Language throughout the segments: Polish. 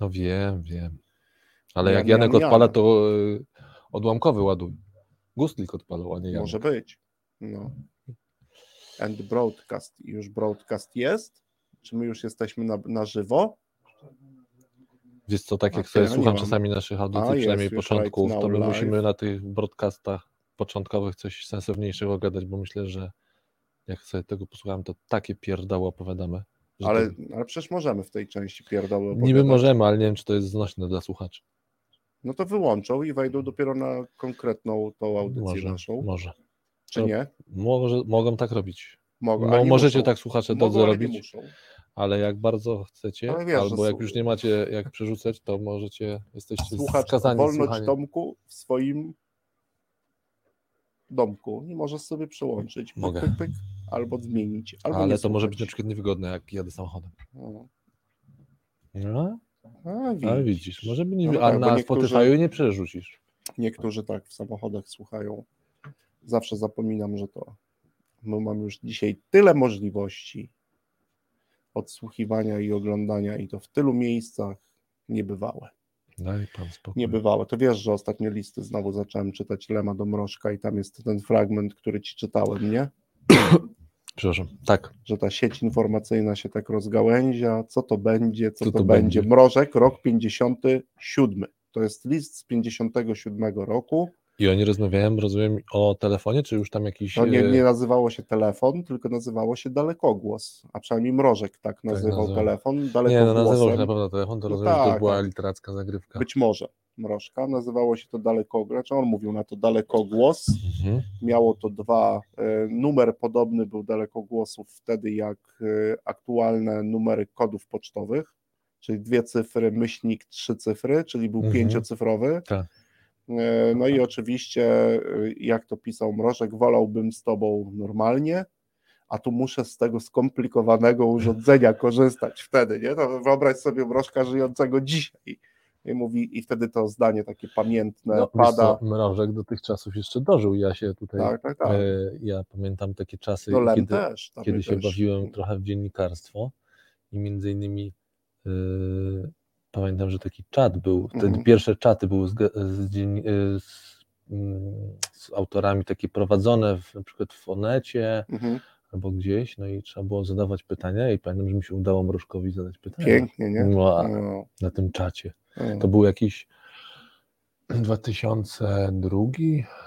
No wiem, wiem. Ale Ja jak Janek odpala, to y, odłamkowy ładuj. Gustlik odpalał, a nie Janek. Może być. No. And broadcast. Już broadcast jest? Czy my już jesteśmy na, na żywo? Wiesz co, tak jak Okej, sobie słucham czasami naszych audycji, A, przynajmniej początków, right to my musimy na tych broadcastach początkowych coś sensowniejszego gadać, bo myślę, że jak sobie tego posłuchałem, to takie pierdoły opowiadamy. Ale, to... ale przecież możemy w tej części pierdoły Niby możemy, ale nie wiem, czy to jest znośne dla słuchaczy. No to wyłączą i wejdą dopiero na konkretną tą audycję Może, naszą. może. Czy nie? Może, mogą tak robić. Mogą, możecie muszą. tak słuchacze Mogą, drodzy robić, ale jak bardzo chcecie, wiesz, albo jak już nie macie jak przerzucać, to możecie, jesteście Słuchacz skazani wolność słuchania. domku w swoim domku i możesz sobie przełączyć. Pyk, Mogę. Pyk, pyk, albo zmienić. Albo Ale nie to może być na przykład niewygodne, jak jadę samochodem. No. No, A, widzisz. ale widzisz, może by nie, No a tak, na Spotify nie przerzucisz. Niektórzy tak w samochodach słuchają. Zawsze zapominam, że to my mamy już dzisiaj tyle możliwości odsłuchiwania i oglądania i to w tylu miejscach niebywałe. Daj pan spokój. Niebywałe. To wiesz, że ostatnie listy znowu zacząłem czytać Lema do Mrożka i tam jest ten fragment, który ci czytałem, nie? Przepraszam. Tak, Że ta sieć informacyjna się tak rozgałęzia, co to będzie, co, Co to, to będzie. będzie? Mrożek, rok 57. To jest list z 57 roku. I oni rozmawiałem, rozumiem, o telefonie, czy już tam jakiś... To nie, e, nie nazywało się telefon, tylko nazywało się dalekogłos, a przynajmniej Mrożek tak nazywał nazywał. telefon, Nie, no dalekogłosem. nazywał się na pewno telefon, to No rozumiem, że to tak, była tak. literacka zagrywka. Być może Mrożka, nazywało się to dalekogłos, znaczy on mówił na to dalekogłos, Mhm. miało to dwa, e, numer podobny był dalekogłosów wtedy jak e, aktualne numery kodów pocztowych, czyli dwie cyfry, myślnik, trzy cyfry, czyli był Mhm. pięciocyfrowy. Tak. E, No i oczywiście, e, jak to pisał Mrożek, wolałbym z tobą normalnie, a tu muszę z tego skomplikowanego urządzenia korzystać wtedy, nie? To wyobraź sobie Mrożka żyjącego dzisiaj. I mówi, i wtedy to zdanie takie pamiętne No, pada. co, Mrożek do tych czasów jeszcze dożył. Ja się tutaj, Tak, tak, tak. e, ja pamiętam takie czasy, No kiedy, też. kiedy się też. bawiłem trochę w dziennikarstwo i między innymi pamiętam, że taki czat był, wtedy Mhm. pierwsze czaty były z, z, e, z, mm, z autorami takie prowadzone w, na przykład w Onecie Mhm. albo gdzieś, no i trzeba było zadawać pytania i pamiętam, że mi się udało Mrożkowi zadać pytania Pięknie, nie? No, na tym czacie. no. To był jakiś 2002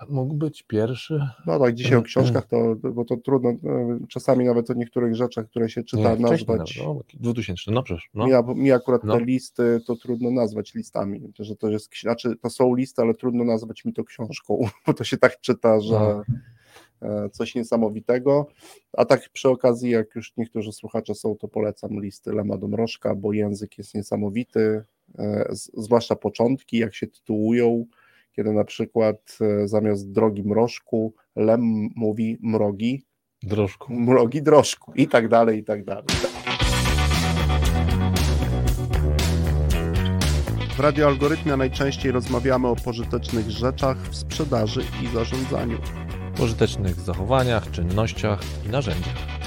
mógł być pierwszy. No tak, dzisiaj o książkach to, bo to trudno, e, czasami nawet o niektórych rzeczach, które się czyta, Nie, nazwać. nawet, no, 2000, no przecież. No. Mi, mi akurat No. te listy to trudno nazwać listami, że to jest, znaczy to są listy, ale trudno nazwać mi to książką, bo to się tak czyta, że No. e, coś niesamowitego, a tak przy okazji, jak już niektórzy słuchacze są, to polecam listy Lema Domrożka, bo język jest niesamowity, zwłaszcza początki, jak się tytułują, kiedy na przykład e, zamiast drogi mrożku, Lem mówi mrogi, Drożku. mrogi drożku i tak dalej, i tak dalej. W radioalgorytmie najczęściej rozmawiamy o pożytecznych rzeczach w sprzedaży i zarządzaniu. Pożytecznych zachowaniach, czynnościach i narzędziach.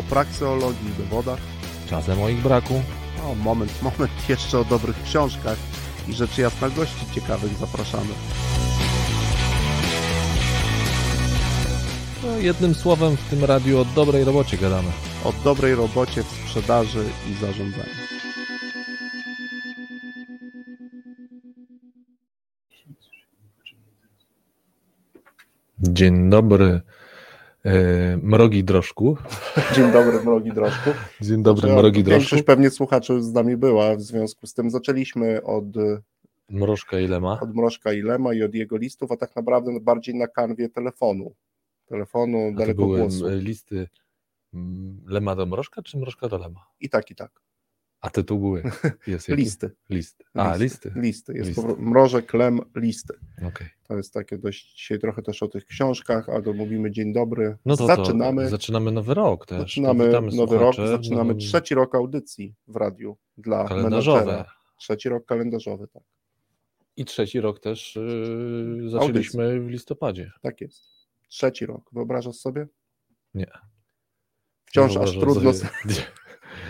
O prakseologii i dowodach. Czasem o ich braku. O, moment, moment, jeszcze o dobrych książkach i rzecz jasna gości ciekawych zapraszamy. No, jednym słowem w tym radiu o dobrej robocie gadamy. O dobrej robocie w sprzedaży i zarządzaniu. Dzień dobry, mrogi drożku. Dzień dobry, mrogi drożku. Dzień dobry, Znaczy, mrogi drożku. Większość pewnie słuchaczy z nami była, w związku z tym zaczęliśmy od Mrożka ile ma? od Mrożka i Lema i od jego listów, a tak naprawdę bardziej na kanwie telefonu. Telefonu A dalekogłosu. e, listy mm, Lema do Mrożka, czy Mrożka do Lema? I tak, i tak. A tytuł były. Jest? Listy. Listy. A, listy. Listy. Jest Listy. po prostu Mrożek, Lem, listy. Okej. To jest takie dość, dzisiaj trochę też o tych książkach, albo mówimy dzień dobry. No to zaczynamy, To zaczynamy nowy rok też. To zaczynamy nowy rok, słuchaczy. zaczynamy No, trzeci rok audycji w radiu dla kalendarzowe. menadżera. Trzeci rok kalendarzowy, tak. I trzeci rok też yy, zaczęliśmy w listopadzie. Tak jest. Trzeci rok. Wyobrażasz sobie? Nie. Wciąż aż trudno sobie, nie,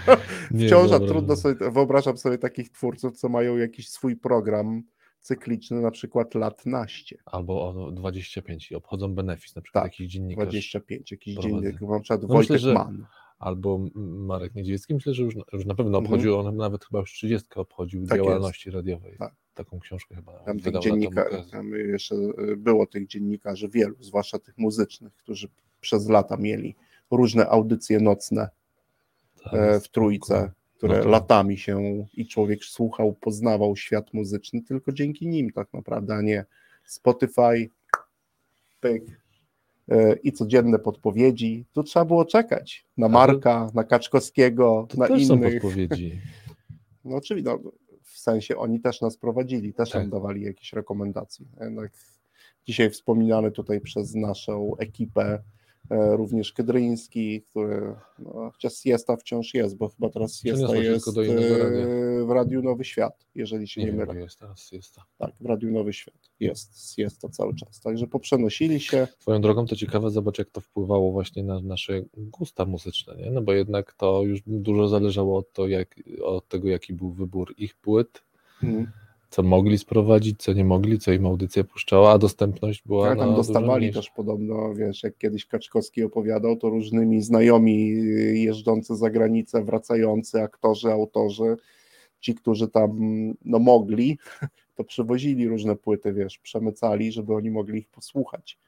wciąż trudno sobie, wyobrażam sobie takich twórców, co mają jakiś swój program cykliczny, na przykład lat naście. Albo o 25 i obchodzą benefis, na przykład tak, jakiś dziennikarz. 25, jakiś dziennik, na przykład no Wojtek myślę, Mann. Albo Marek Niedźwiecki, myślę, że już, już na pewno mhm. obchodził, mhm. on nawet chyba już 30 obchodził tak działalności jest. radiowej. Tak. Taką książkę chyba tam tych dziennikarzy, tam jeszcze y, było tych dziennikarzy wielu, zwłaszcza tych muzycznych, którzy przez lata mieli różne audycje nocne w trójce które no to... latami się i człowiek słuchał, poznawał świat muzyczny, tylko dzięki nim tak naprawdę, a nie Spotify, pyk e, i codzienne podpowiedzi. Tu trzeba było czekać na Marka, na Kaczkowskiego, to na też innych. Są podpowiedzi. No oczywiście, no, w sensie oni też nas prowadzili, też tak. nam dawali jakieś rekomendacje. Jednak dzisiaj wspominany tutaj przez naszą ekipę E, również Kedryński, który, no, chociaż siesta wciąż jest, bo chyba teraz siesta jest e, w Radiu Nowy Świat, jeżeli się nie, nie mylę. jest teraz siesta. Tak, w Radiu Nowy Świat jest siesta cały czas, także poprzenosili się. Swoją drogą to ciekawe, zobacz jak to wpływało właśnie na nasze gusta muzyczne, nie? no bo jednak to już dużo zależało od, to, jak, od tego, jaki był wybór ich płyt, hmm co mogli sprowadzić, co nie mogli, co im audycja puszczała, a dostępność była tak, tam dostawali też podobno, wiesz, jak kiedyś Kaczkowski opowiadał, to różnymi znajomi jeżdżący za granicę, wracający aktorzy, autorzy, ci, którzy tam no mogli, to przywozili różne płyty, wiesz, przemycali, żeby oni mogli ich posłuchać.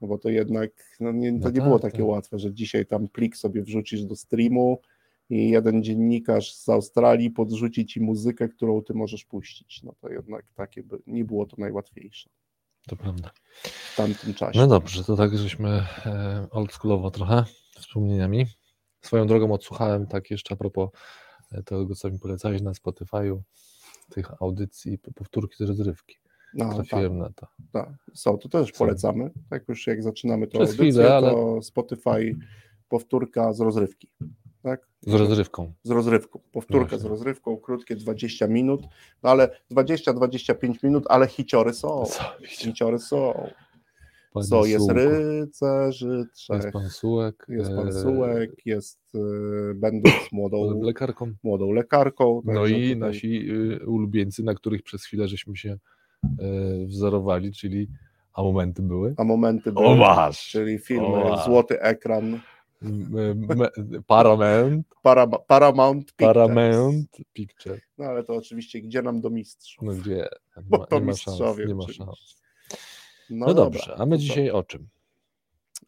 No bo to jednak no nie, to no nie tak, było takie tak. łatwe, że dzisiaj tam plik sobie wrzucisz do streamu, i jeden dziennikarz z Australii podrzuci ci muzykę, którą ty możesz puścić. No to jednak takie by, nie było to najłatwiejsze. To prawda. W tamtym czasie. No dobrze, to tak żeśmy e, oldschoolowo trochę wspomnieniami. Swoją drogą odsłuchałem tak jeszcze a propos e, tego, co mi polecałeś na Spotify'u, tych audycji, powtórki z rozrywki. No, Trafiłem tak, na to. Tak, są, to też polecamy. Tak już jak zaczynamy to audycję, chwilę, ale... to Spotify powtórka z rozrywki tak? Z rozrywką. Z rozrywką. Powtórka Właśnie. z rozrywką, krótkie 20 minut, no ale 20-25 minut, ale hiciory są. Co? Hiciory są. Panie Co jest rycerzy trzech. Jest pan Sułek. Jest pan e, Sułek, jest e, będąc młodą lekarką. Młodą lekarką no i tutaj... nasi y, ulubieńcy, na których przez chwilę żeśmy się e, wzorowali, czyli a momenty były. A momenty były. O masz. Czyli filmy Złoty Ekran. Paramount. Para, Paramount Pictures. Paramount Picture. No ale to oczywiście, gdzie nam do mistrzów? No gdzie? Nie Bo to nie mistrzowie. nie ma szans. No, no dobrze, a my dzisiaj o czym?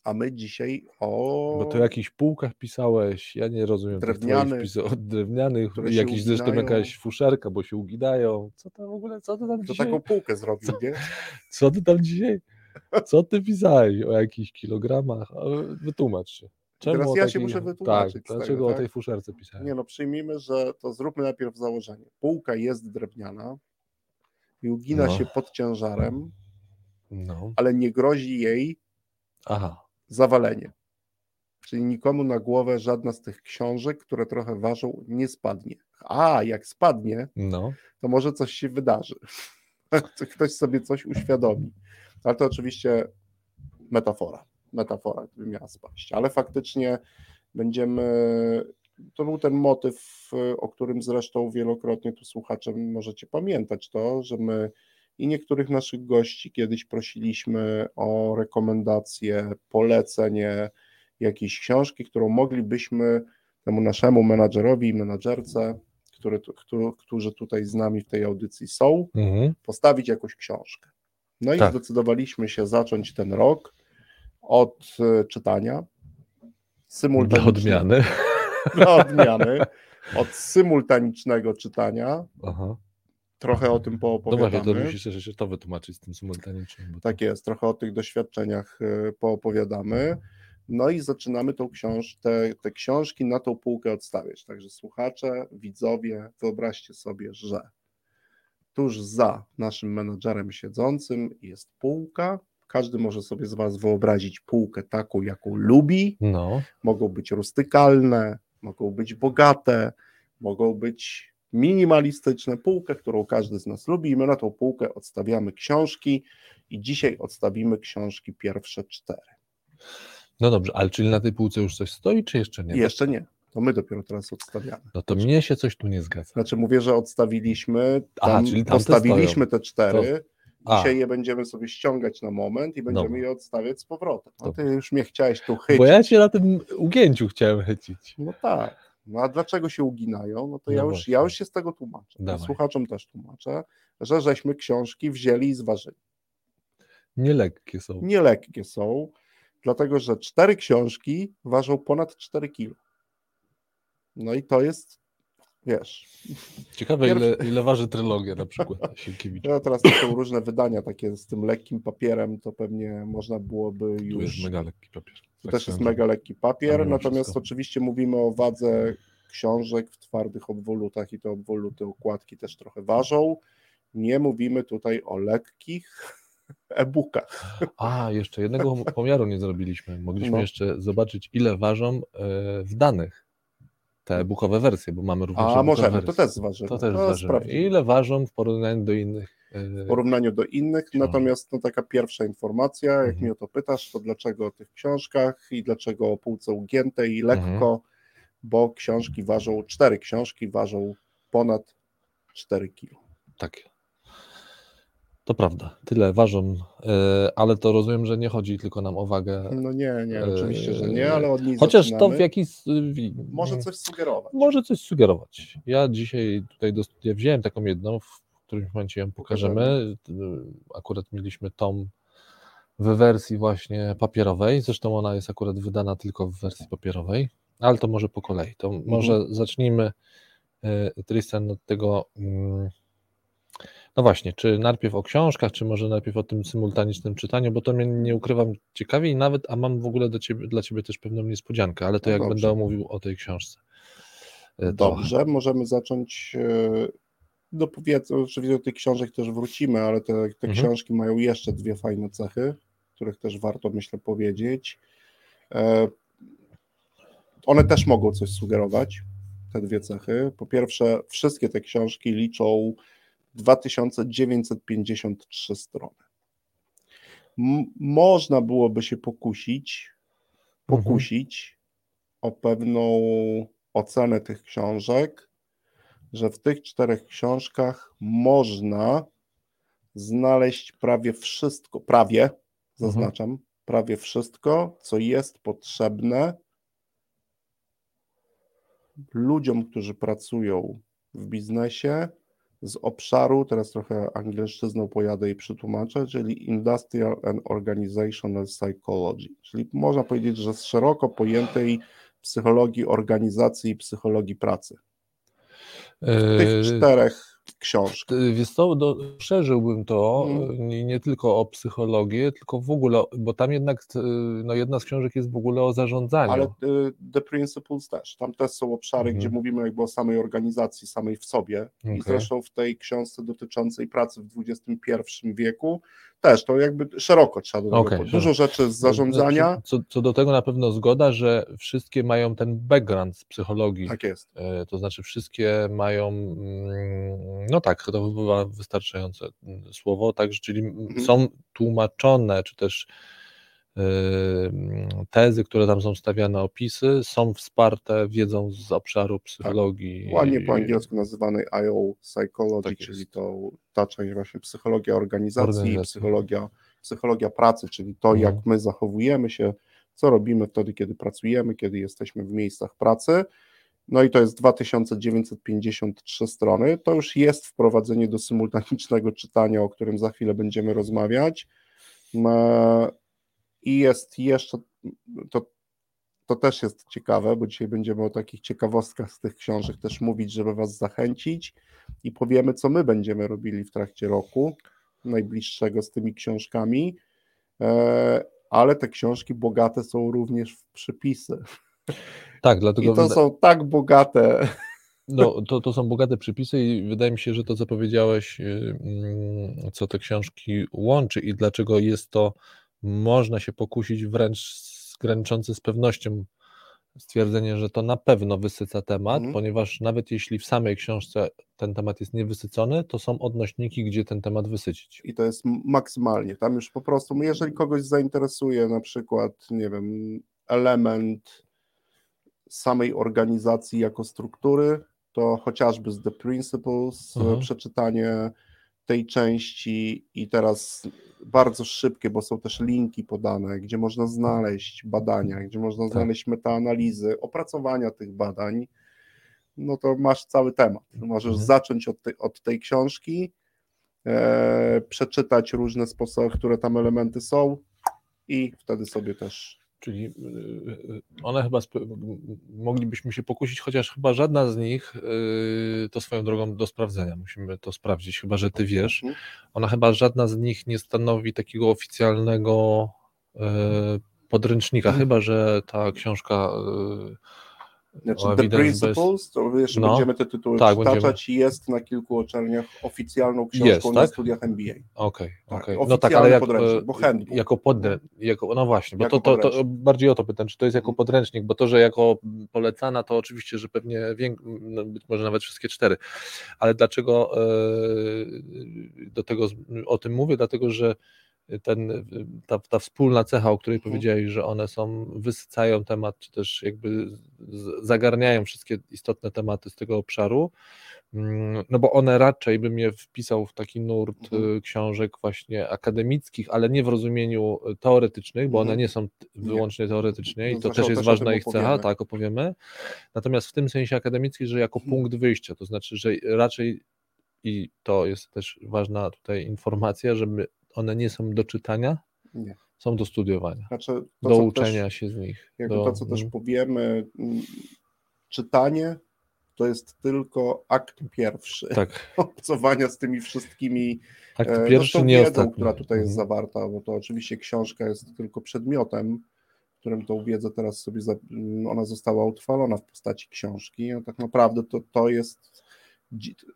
A my dzisiaj o. Bo to o jakichś półkach pisałeś, ja nie rozumiem. Drewnianych. Pisał, drewnianych, jakiś zresztą jakaś fuszerka, bo się uginają. Co to w ogóle, co ty tam to dzisiaj? taką półkę zrobił, co, nie? Co ty tam dzisiaj? Co ty pisałeś o jakichś kilogramach? Wytłumacz się. Czemu Teraz ja się muszę wytłumaczyć. Tak, dlaczego tego, o tak? tej fuszerce pisałem? Nie no, przyjmijmy, że to zróbmy najpierw założenie. Półka jest drewniana i ugina no. się pod ciężarem, no. ale nie grozi jej Aha. zawalenie. Czyli nikomu na głowę żadna z tych książek, które trochę ważą, nie spadnie. A jak spadnie, no. to może coś się wydarzy. Ktoś sobie coś uświadomi. Ale to oczywiście metafora metafora, gdyby miała spaść, ale faktycznie będziemy, to był ten motyw, o którym zresztą wielokrotnie tu słuchacze możecie pamiętać to, że my i niektórych naszych gości kiedyś prosiliśmy o rekomendację, polecenie jakiejś książki, którą moglibyśmy temu naszemu menadżerowi i menadżerce, który, który, którzy tutaj z nami w tej audycji są, mhm. postawić jakąś książkę. No i tak. zdecydowaliśmy się zacząć ten rok od e, czytania. Dla odmiany. Dla odmiany. Od symultanicznego czytania. Aha. Trochę o tym poopowiadamy. No właśnie, to musisz jeszcze to wytłumaczyć z tym symultanicznym. Tak jest, trochę o tych doświadczeniach e, poopowiadamy. No i zaczynamy tą książ te, te książki na tą półkę odstawiać. Także słuchacze, widzowie, wyobraźcie sobie, że tuż za naszym menadżerem siedzącym jest półka, każdy może sobie z Was wyobrazić półkę taką, jaką lubi. No. Mogą być rustykalne, mogą być bogate, mogą być minimalistyczne. Półkę, którą każdy z nas lubi. I my na tą półkę odstawiamy książki i dzisiaj odstawimy książki pierwsze cztery. No dobrze, ale czyli na tej półce już coś stoi, czy jeszcze nie? Jeszcze nie. To my dopiero teraz odstawiamy. No to mnie się coś tu nie zgadza. Znaczy mówię, że odstawiliśmy, tam Aha, czyli postawiliśmy te cztery, to... dzisiaj je będziemy sobie ściągać na moment i będziemy je odstawiać z powrotem. No ty już mnie chciałeś tu chycić. Bo ja cię na tym ugięciu chciałem chycić. No tak. No a dlaczego się uginają? No to no ja, już, ja już się z tego tłumaczę. Słuchaczom też tłumaczę, że żeśmy książki wzięli i zważyli. Nielekkie są. Nielekkie są, dlatego że cztery książki ważą ponad 4 kilo. No i to jest, wiesz... Ciekawe, pierwszy... ile, ile waży trylogia na przykład Sienkiewicza. No teraz są różne wydania takie z tym lekkim papierem, to pewnie można byłoby już... Tu jest mega lekki papier. To tak też jest mega lekki papier, natomiast wszystko. oczywiście mówimy o wadze książek w twardych obwolutach i te obwoluty okładki też trochę ważą. Nie mówimy tutaj o lekkich e-bookach. A, jeszcze jednego pomiaru nie zrobiliśmy. Mogliśmy no. jeszcze zobaczyć, ile ważą e, w danych te e-bookowe wersje, bo mamy również. A możemy, to też zważymy. To też to zważymy. Ile ważą w porównaniu do innych? E, w porównaniu do innych, natomiast no, taka pierwsza informacja, jak mhm. mnie o to pytasz, to dlaczego o tych książkach i dlaczego o półce ugiętej i lekko, mhm. bo książki ważą, cztery książki ważą ponad 4 kilo. Tak. To prawda, tyle ważą, e, ale to rozumiem, że nie chodzi tylko nam o wagę. No nie, nie, e, oczywiście, że nie, ale od niej Chociaż zaczynamy. to w jakiś. Może coś sugerować. Może coś sugerować. Ja dzisiaj tutaj do studia wziąłem taką jedną, w którymś momencie ją pokażemy. Akurat mieliśmy tom w wersji właśnie papierowej. Zresztą ona jest akurat wydana tylko w wersji papierowej, ale to może po kolei. To może mhm. zacznijmy, e, Tristan, od tego. Mm, no właśnie, czy najpierw o książkach, czy może najpierw o tym symultanicznym czytaniu, bo to mnie nie ukrywam ciekawie i nawet, a mam w ogóle do ciebie, dla ciebie też pewną niespodziankę, ale to no jak dobrze. będę mówił o tej książce. E, dobrze, możemy zacząć do powiedzmy, oczywiście do tych książek też wrócimy, ale te, te mhm. książki mają jeszcze dwie fajne cechy, których też warto myślę powiedzieć. E, one też mogą coś sugerować, te dwie cechy. Po pierwsze, wszystkie te książki liczą 2953 strony. M można byłoby się pokusić, pokusić mhm. o pewną ocenę tych książek, że w tych czterech książkach można znaleźć prawie wszystko, prawie, zaznaczam, mhm. prawie wszystko, co jest potrzebne ludziom, którzy pracują w biznesie, z obszaru, teraz trochę angielszczyzną pojadę i przetłumaczę, czyli Industrial and Organizational Psychology, czyli można powiedzieć, że z szeroko pojętej psychologii organizacji i psychologii pracy. W tych yy, czterech książk. Wiesz co, do, przeżyłbym to hmm. nie, nie, tylko o psychologię, tylko w ogóle, bo tam jednak no jedna z książek jest w ogóle o zarządzaniu. Ale y, The Principles też. Tam też są obszary, hmm. gdzie mhm. mówimy jakby o samej organizacji, samej w sobie. Okay. I zresztą w tej książce dotyczącej pracy w XXI wieku też, to jakby szeroko trzeba do okay, Dużo rzeczy z zarządzania. Znaczy, co, co, do tego na pewno zgoda, że wszystkie mają ten background z psychologii. Tak jest. E, to znaczy wszystkie mają, mm, no tak, to bywa wystarczające słowo, tak, czyli mhm. są tłumaczone, czy też tezy, które tam są stawiane, opisy, są wsparte wiedzą z obszaru psychologii. Tak. Ładnie po angielsku nazywanej IO Psychology, tak czyli to ta część właśnie psychologia organizacji. Psychologia, psychologia pracy, czyli to, mhm. jak my zachowujemy się, co robimy wtedy, kiedy pracujemy, kiedy jesteśmy w miejscach pracy. No i to jest 2953 strony. To już jest wprowadzenie do symultanicznego czytania, o którym za chwilę będziemy rozmawiać. I jest jeszcze, to, to też jest ciekawe, bo dzisiaj będziemy o takich ciekawostkach z tych książek też mówić, żeby Was zachęcić i powiemy, co my będziemy robili w trakcie roku najbliższego z tymi książkami, e, ale te książki bogate są również w przepisy. Tak, dlatego. I to są tak bogate. No, to, to są bogate przypisy i wydaje mi się, że to, co powiedziałeś, y, mm, co te książki łączy i dlaczego jest to można się pokusić wręcz graniczący z pewnością stwierdzenie, że to na pewno wysyca temat, mhm. ponieważ nawet jeśli w samej książce ten temat jest niewysycony, to są odnośniki, gdzie ten temat wysycić. I to jest maksymalnie. Tam już po prostu, jeżeli kogoś zainteresuje na przykład, nie wiem, element samej organizacji jako struktury, to chociażby z The Principles, mhm. przeczytanie tej części i teraz bardzo szybkie, bo są też linki podane, gdzie można znaleźć badania, gdzie można tak. znaleźć metaanalizy, opracowania tych badań, no to masz cały temat. Możesz mhm. zacząć od, te, od tej książki, e, przeczytać różne sposoby, które tam elementy są i wtedy sobie też Czyli y, y, one chyba moglibyśmy się pokusić, chociaż chyba żadna z nich y, to swoją drogą do sprawdzenia. Musimy to sprawdzić, chyba że ty wiesz. Mhm. Ona chyba żadna z nich nie stanowi takiego oficjalnego podręcznika, mhm. chyba że ta książka znaczy, The Principles, to jeszcze no, będziemy te tytuły tak, przytaczać i jest na kilku uczelniach oficjalną książką jest, tak? na studiach MBA. Okej, tak, okej. Okay. No tak, ale jak, bo handbook. jako podręcznik, jako, no właśnie, bo to, to, to, bardziej o to pytam, czy to jest jako mhm. podręcznik, bo to, że jako polecana, to oczywiście, że pewnie no, być może nawet wszystkie cztery, ale dlaczego e, do tego, o tym mówię? Dlatego, że ten, ta, ta wspólna cecha, o której mhm. powiedziałeś, że one są, wysycają temat, czy też jakby zagarniają wszystkie istotne tematy z tego obszaru, mm, no bo one raczej bym je wpisał w taki nurt mhm. Y, książek właśnie akademickich, ale nie w rozumieniu teoretycznych, bo one mhm. nie są wyłącznie teoretyczne i to też jest ważna ich cecha, tak opowiemy. Natomiast w tym sensie akademicki, że jako punkt wyjścia, to znaczy, że raczej i to jest też ważna tutaj informacja, że my one nie są do czytania, nie. są do studiowania, znaczy, to, do uczenia też, się z nich. Jakby do, to, co też mm. powiemy, mm, czytanie to jest tylko akt pierwszy tak. obcowania z tymi wszystkimi akt e, no, pierwszy, no, nie wiedzą, ostatni. która tutaj jest mhm. zawarta, bo to oczywiście książka jest tylko przedmiotem, którym tą wiedzę teraz sobie, mm, ona została utrwalona w postaci książki, a tak naprawdę to, to jest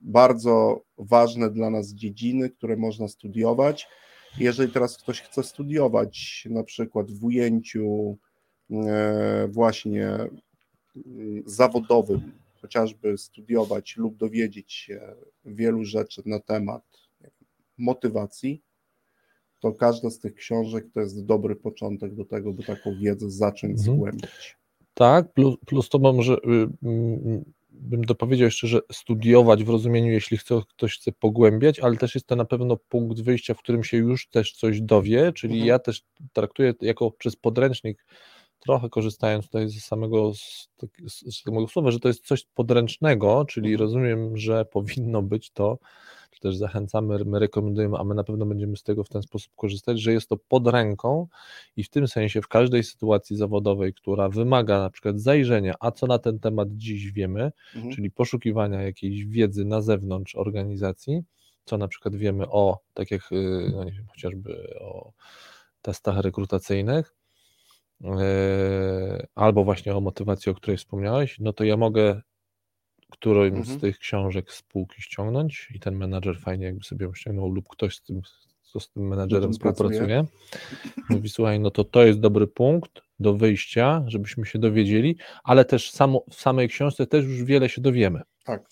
bardzo ważne dla nas dziedziny, które można studiować, jeżeli teraz ktoś chce studiować na przykład w ujęciu e, właśnie mm, zawodowym, chociażby studiować lub dowiedzieć się wielu rzeczy na temat motywacji, to każda z tych książek to jest dobry początek do tego, by taką wiedzę zacząć mhm. zgłębiać. Tak, plus, plus to może y, mm, bym dopowiedział jeszcze, że studiować w rozumieniu, jeśli chce, ktoś chce pogłębiać, ale też jest to na pewno punkt wyjścia, w którym się już też coś dowie, czyli mhm. ja też traktuję jako przez podręcznik, trochę korzystając tutaj z samego, z, samego słowa, że to jest coś podręcznego, czyli mhm. rozumiem, że powinno być to czy też zachęcamy, my rekomendujemy, a my na pewno będziemy z tego w ten sposób korzystać, że jest to pod ręką i w tym sensie w każdej sytuacji zawodowej, która wymaga na przykład zajrzenia, a co na ten temat dziś wiemy, mhm. czyli poszukiwania jakiejś wiedzy na zewnątrz organizacji, co na przykład wiemy o, tak jak y, no nie wiem, chociażby o testach rekrutacyjnych, albo właśnie o motywacji, o której wspomniałeś, no to ja mogę którą mhm. z tych książek spółki ściągnąć i ten menadżer fajnie jakby sobie ją ściągnął lub ktoś z tym, kto z tym menadżerem współpracuje, mówi słuchaj, no to to jest dobry punkt do wyjścia, żebyśmy się dowiedzieli, ale też samo, w samej książce też już wiele się dowiemy. Tak.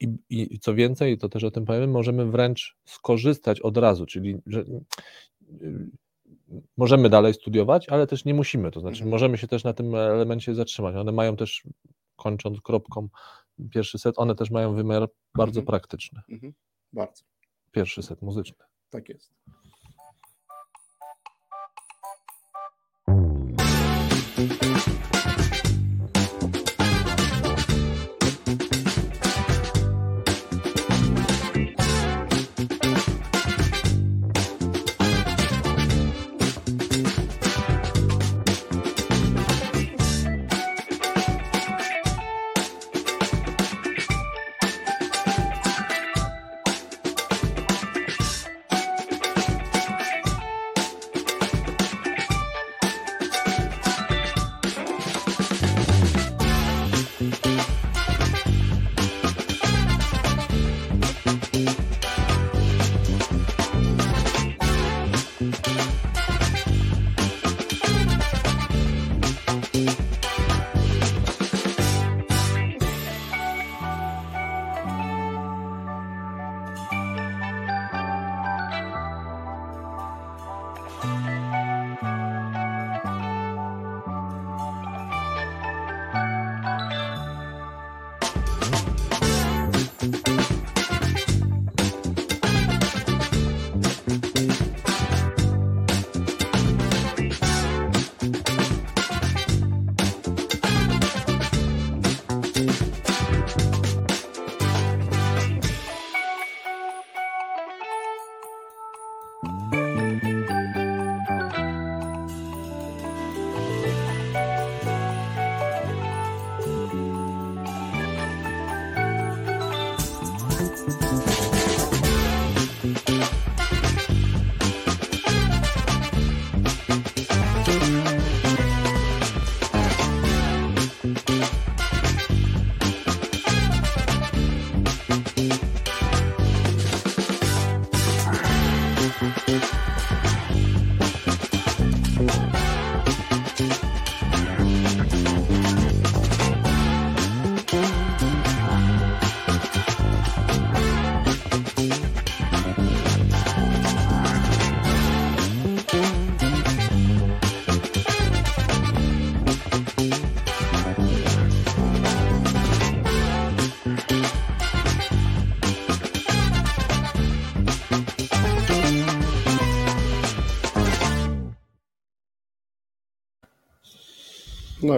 I, I co więcej, to też o tym powiemy, możemy wręcz skorzystać od razu, czyli że możemy dalej studiować, ale też nie musimy, to znaczy mhm. możemy się też na tym elemencie zatrzymać. One mają też, kończąc kropką, pierwszy set, one też mają wymiar bardzo mhm. praktyczny. Mhm. Bardzo. Pierwszy set muzyczny. Tak jest.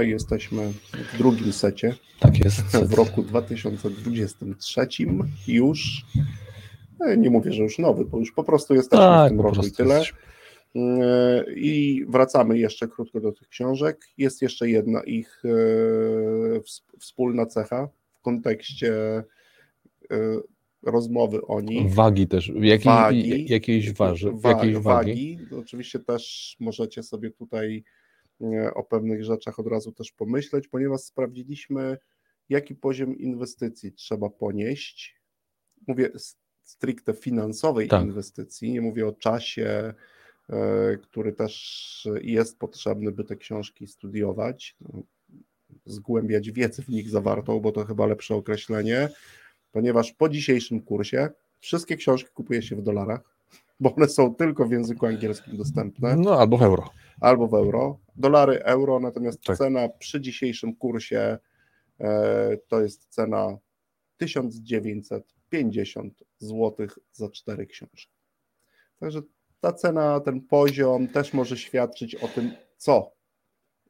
Jesteśmy w drugim secie. Tak jest. W roku 2023 już. E, nie mówię, że już nowy, bo już po prostu jesteśmy tak, w tym roku i tyle. Jesteśmy. E, I wracamy jeszcze krótko do tych książek. Jest jeszcze jedna ich e, wspólna cecha w kontekście rozmowy o nich. Wagi też, Jakiej, wagi, jakiejś, waży, wa jakiejś wagi. wagi. Oczywiście też możecie sobie tutaj o pewnych rzeczach od razu też pomyśleć, ponieważ sprawdziliśmy, jaki poziom inwestycji trzeba ponieść. Mówię stricte finansowej tak. inwestycji, nie mówię o czasie, e, który też jest potrzebny, by te książki studiować, zgłębiać wiedzę w nich zawartą, bo to chyba lepsze określenie, ponieważ po dzisiejszym kursie wszystkie książki kupuje się w dolarach, bo one są tylko w języku angielskim dostępne. No albo w euro. Albo w euro. Dolary, euro, natomiast tak. cena przy dzisiejszym kursie e, to jest cena 1950 zł za cztery książki. Także ta cena, ten poziom też może świadczyć o tym, co.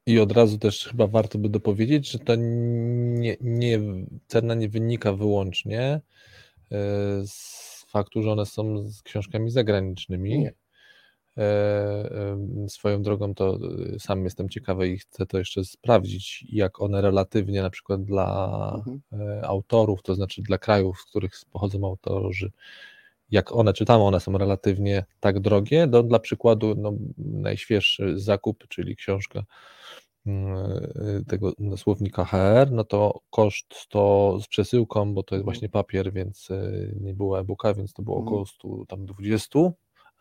I od razu też chyba warto by dopowiedzieć, że ta nie, nie, cena nie wynika wyłącznie e, z faktu, że one są z książkami zagranicznymi. Nie. E, swoją drogą to e, sam jestem ciekawy i chcę to jeszcze sprawdzić, jak one relatywnie na przykład dla mhm. E, autorów, to znaczy dla krajów, z których pochodzą autorzy, jak one, czy tam one są relatywnie tak drogie. Do, dla przykładu no, najświeższy zakup, czyli książka mm, tego no, słownika HR, no to koszt to z przesyłką, bo to jest mhm. właśnie papier, więc nie było e-booka, więc to było mhm. około 100, tam 20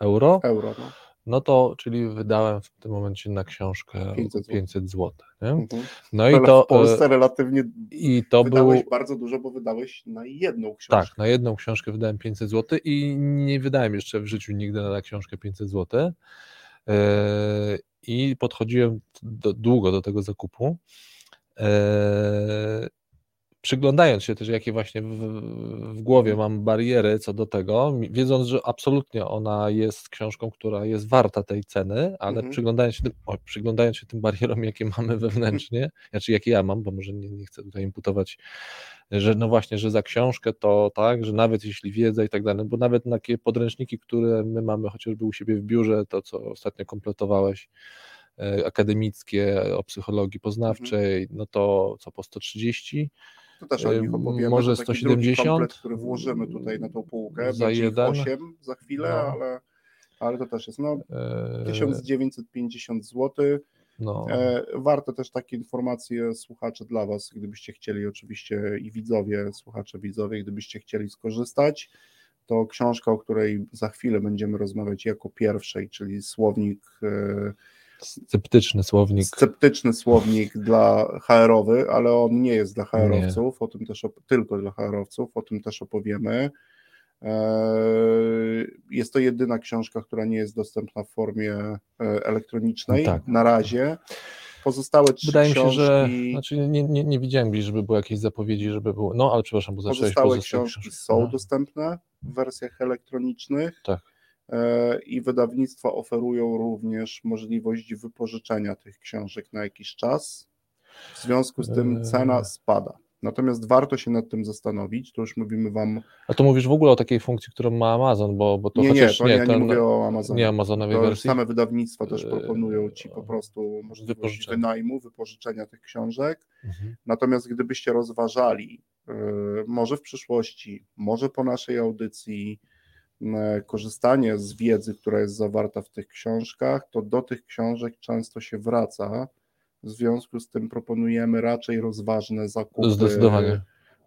euro. Euro, no. No to, czyli wydałem w tym momencie na książkę 500 zł. 500 zł mhm. No i to. W Polsce e, relatywnie i to wydałeś był... bardzo dużo, bo wydałeś na jedną książkę. Tak, na jedną książkę wydałem 500 zł i nie wydałem jeszcze w życiu nigdy na książkę 500 zł. E, I podchodziłem do, długo do tego zakupu. Przyglądając się też, jakie właśnie w, w, głowie mam bariery co do tego, wiedząc, że absolutnie ona jest książką, która jest warta tej ceny, ale mhm. przyglądając, się tym, o, przyglądając się tym barierom, jakie mamy wewnętrznie, znaczy jakie ja mam, bo może nie, nie chcę tutaj imputować, że no właśnie, że za książkę to tak, że nawet jeśli wiedza i tak dalej, bo nawet takie podręczniki, które my mamy chociażby u siebie w biurze, to co ostatnio kompletowałeś, e, akademickie o psychologii poznawczej, mhm. no to co po 130, to też o nich opowiemy. Może 170? Komplet, który włożymy tutaj na tą półkę. Za jeden. 8 za chwilę, no. ale, ale to też jest no, 1950 zł. No. E, warto też takie informacje, słuchacze, dla Was, gdybyście chcieli, oczywiście i widzowie, słuchacze, widzowie, gdybyście chcieli skorzystać, to książka, o której za chwilę będziemy rozmawiać jako pierwszej, czyli słownik e, Sceptyczny słownik. Sceptyczny słownik dla HR-owy, ale on nie jest dla HR-owców, o tym też tylko dla HR-owców, o tym też opowiemy. Eee, jest to jedyna książka, która nie jest dostępna w formie e, elektronicznej no tak. na razie. Pozostałe trzy Wydaje książki... mi się, że znaczy nie, nie, nie widziałem żeby były jakieś zapowiedzi, żeby było. No, ale przepraszam, bo zacząłeś Pozostałe książki, książki są no. dostępne w wersjach elektronicznych. Tak. E, i wydawnictwa oferują również możliwość wypożyczenia tych książek na jakiś czas. W związku z tym cena e. spada. Natomiast warto się nad tym zastanowić, to już mówimy Wam. A to mówisz w ogóle o takiej funkcji, którą ma Amazon, bo, bo to nie, chociaż nie, to nie, ja nie mówię o Amazonie. Nie Amazonowej to wersji. Same wydawnictwa też e, proponują Ci po prostu możliwość wynajmu, wypożyczenia tych książek. Mhm. Natomiast gdybyście rozważali, może w przyszłości, może po naszej audycji, korzystanie z wiedzy, która jest zawarta w tych książkach, to do tych książek często się wraca. W związku z tym proponujemy raczej rozważne zakupy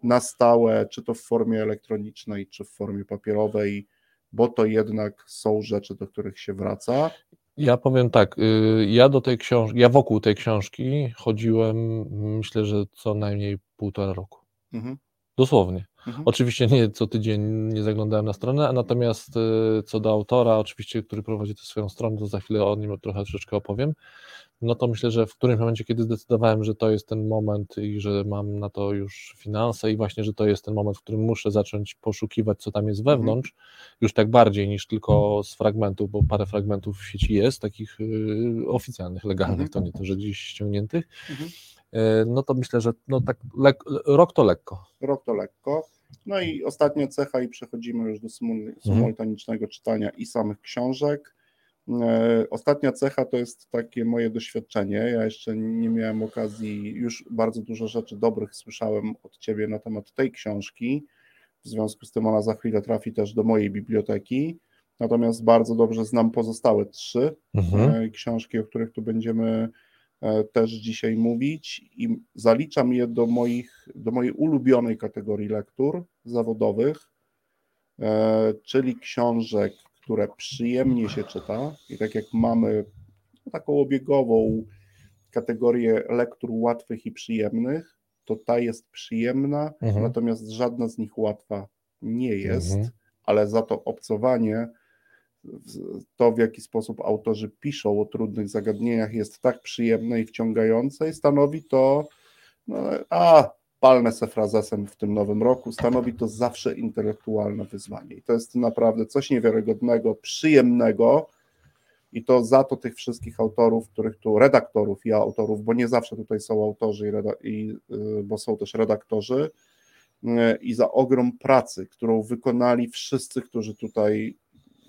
na stałe, czy to w formie elektronicznej, czy w formie papierowej, bo to jednak są rzeczy, do których się wraca. Ja powiem tak, y, ja do tej książki, ja wokół tej książki chodziłem, myślę, że co najmniej półtora roku. Mhm. Dosłownie. Mhm. Oczywiście nie co tydzień nie zaglądałem na stronę, a natomiast y, co do autora, oczywiście, który prowadzi tę swoją stronę, to za chwilę o nim trochę troszeczkę opowiem. No to myślę, że w którymś momencie, kiedy zdecydowałem, że to jest ten moment i że mam na to już finanse i właśnie, że to jest ten moment, w którym muszę zacząć poszukiwać, co tam jest mhm. wewnątrz, mhm. już tak bardziej niż tylko z fragmentów, bo parę fragmentów w sieci jest, takich y, oficjalnych, legalnych, mhm. to nie to, że gdzieś ściągniętych. Mhm E, no to myślę, że no tak rok to lekko. Rok to lekko. No i ostatnia cecha i przechodzimy już do mhm. symultanicznego czytania i samych książek. E, ostatnia cecha to jest takie moje doświadczenie. Ja jeszcze nie miałem okazji, już bardzo dużo rzeczy dobrych słyszałem od Ciebie na temat tej książki. W związku z tym ona za chwilę trafi też do mojej biblioteki. Natomiast bardzo dobrze znam pozostałe trzy mhm. E, książki, o których tu będziemy też dzisiaj mówić i zaliczam je do, moich, do mojej ulubionej kategorii lektur zawodowych, e, czyli książek, które przyjemnie się czyta i tak jak mamy taką obiegową kategorię lektur łatwych i przyjemnych, to ta jest przyjemna, mhm. natomiast żadna z nich łatwa nie jest, mhm. ale za to obcowanie to, w jaki sposób autorzy piszą o trudnych zagadnieniach, jest tak przyjemne i wciągające i stanowi to, no, a palnę se frazesem w tym nowym roku, stanowi to zawsze intelektualne wyzwanie. I to jest naprawdę coś niewiarygodnego, przyjemnego. I to za to tych wszystkich autorów, których tu, redaktorów i autorów, bo nie zawsze tutaj są autorzy, i, i y, bo są też redaktorzy, y, i za ogrom pracy, którą wykonali wszyscy, którzy tutaj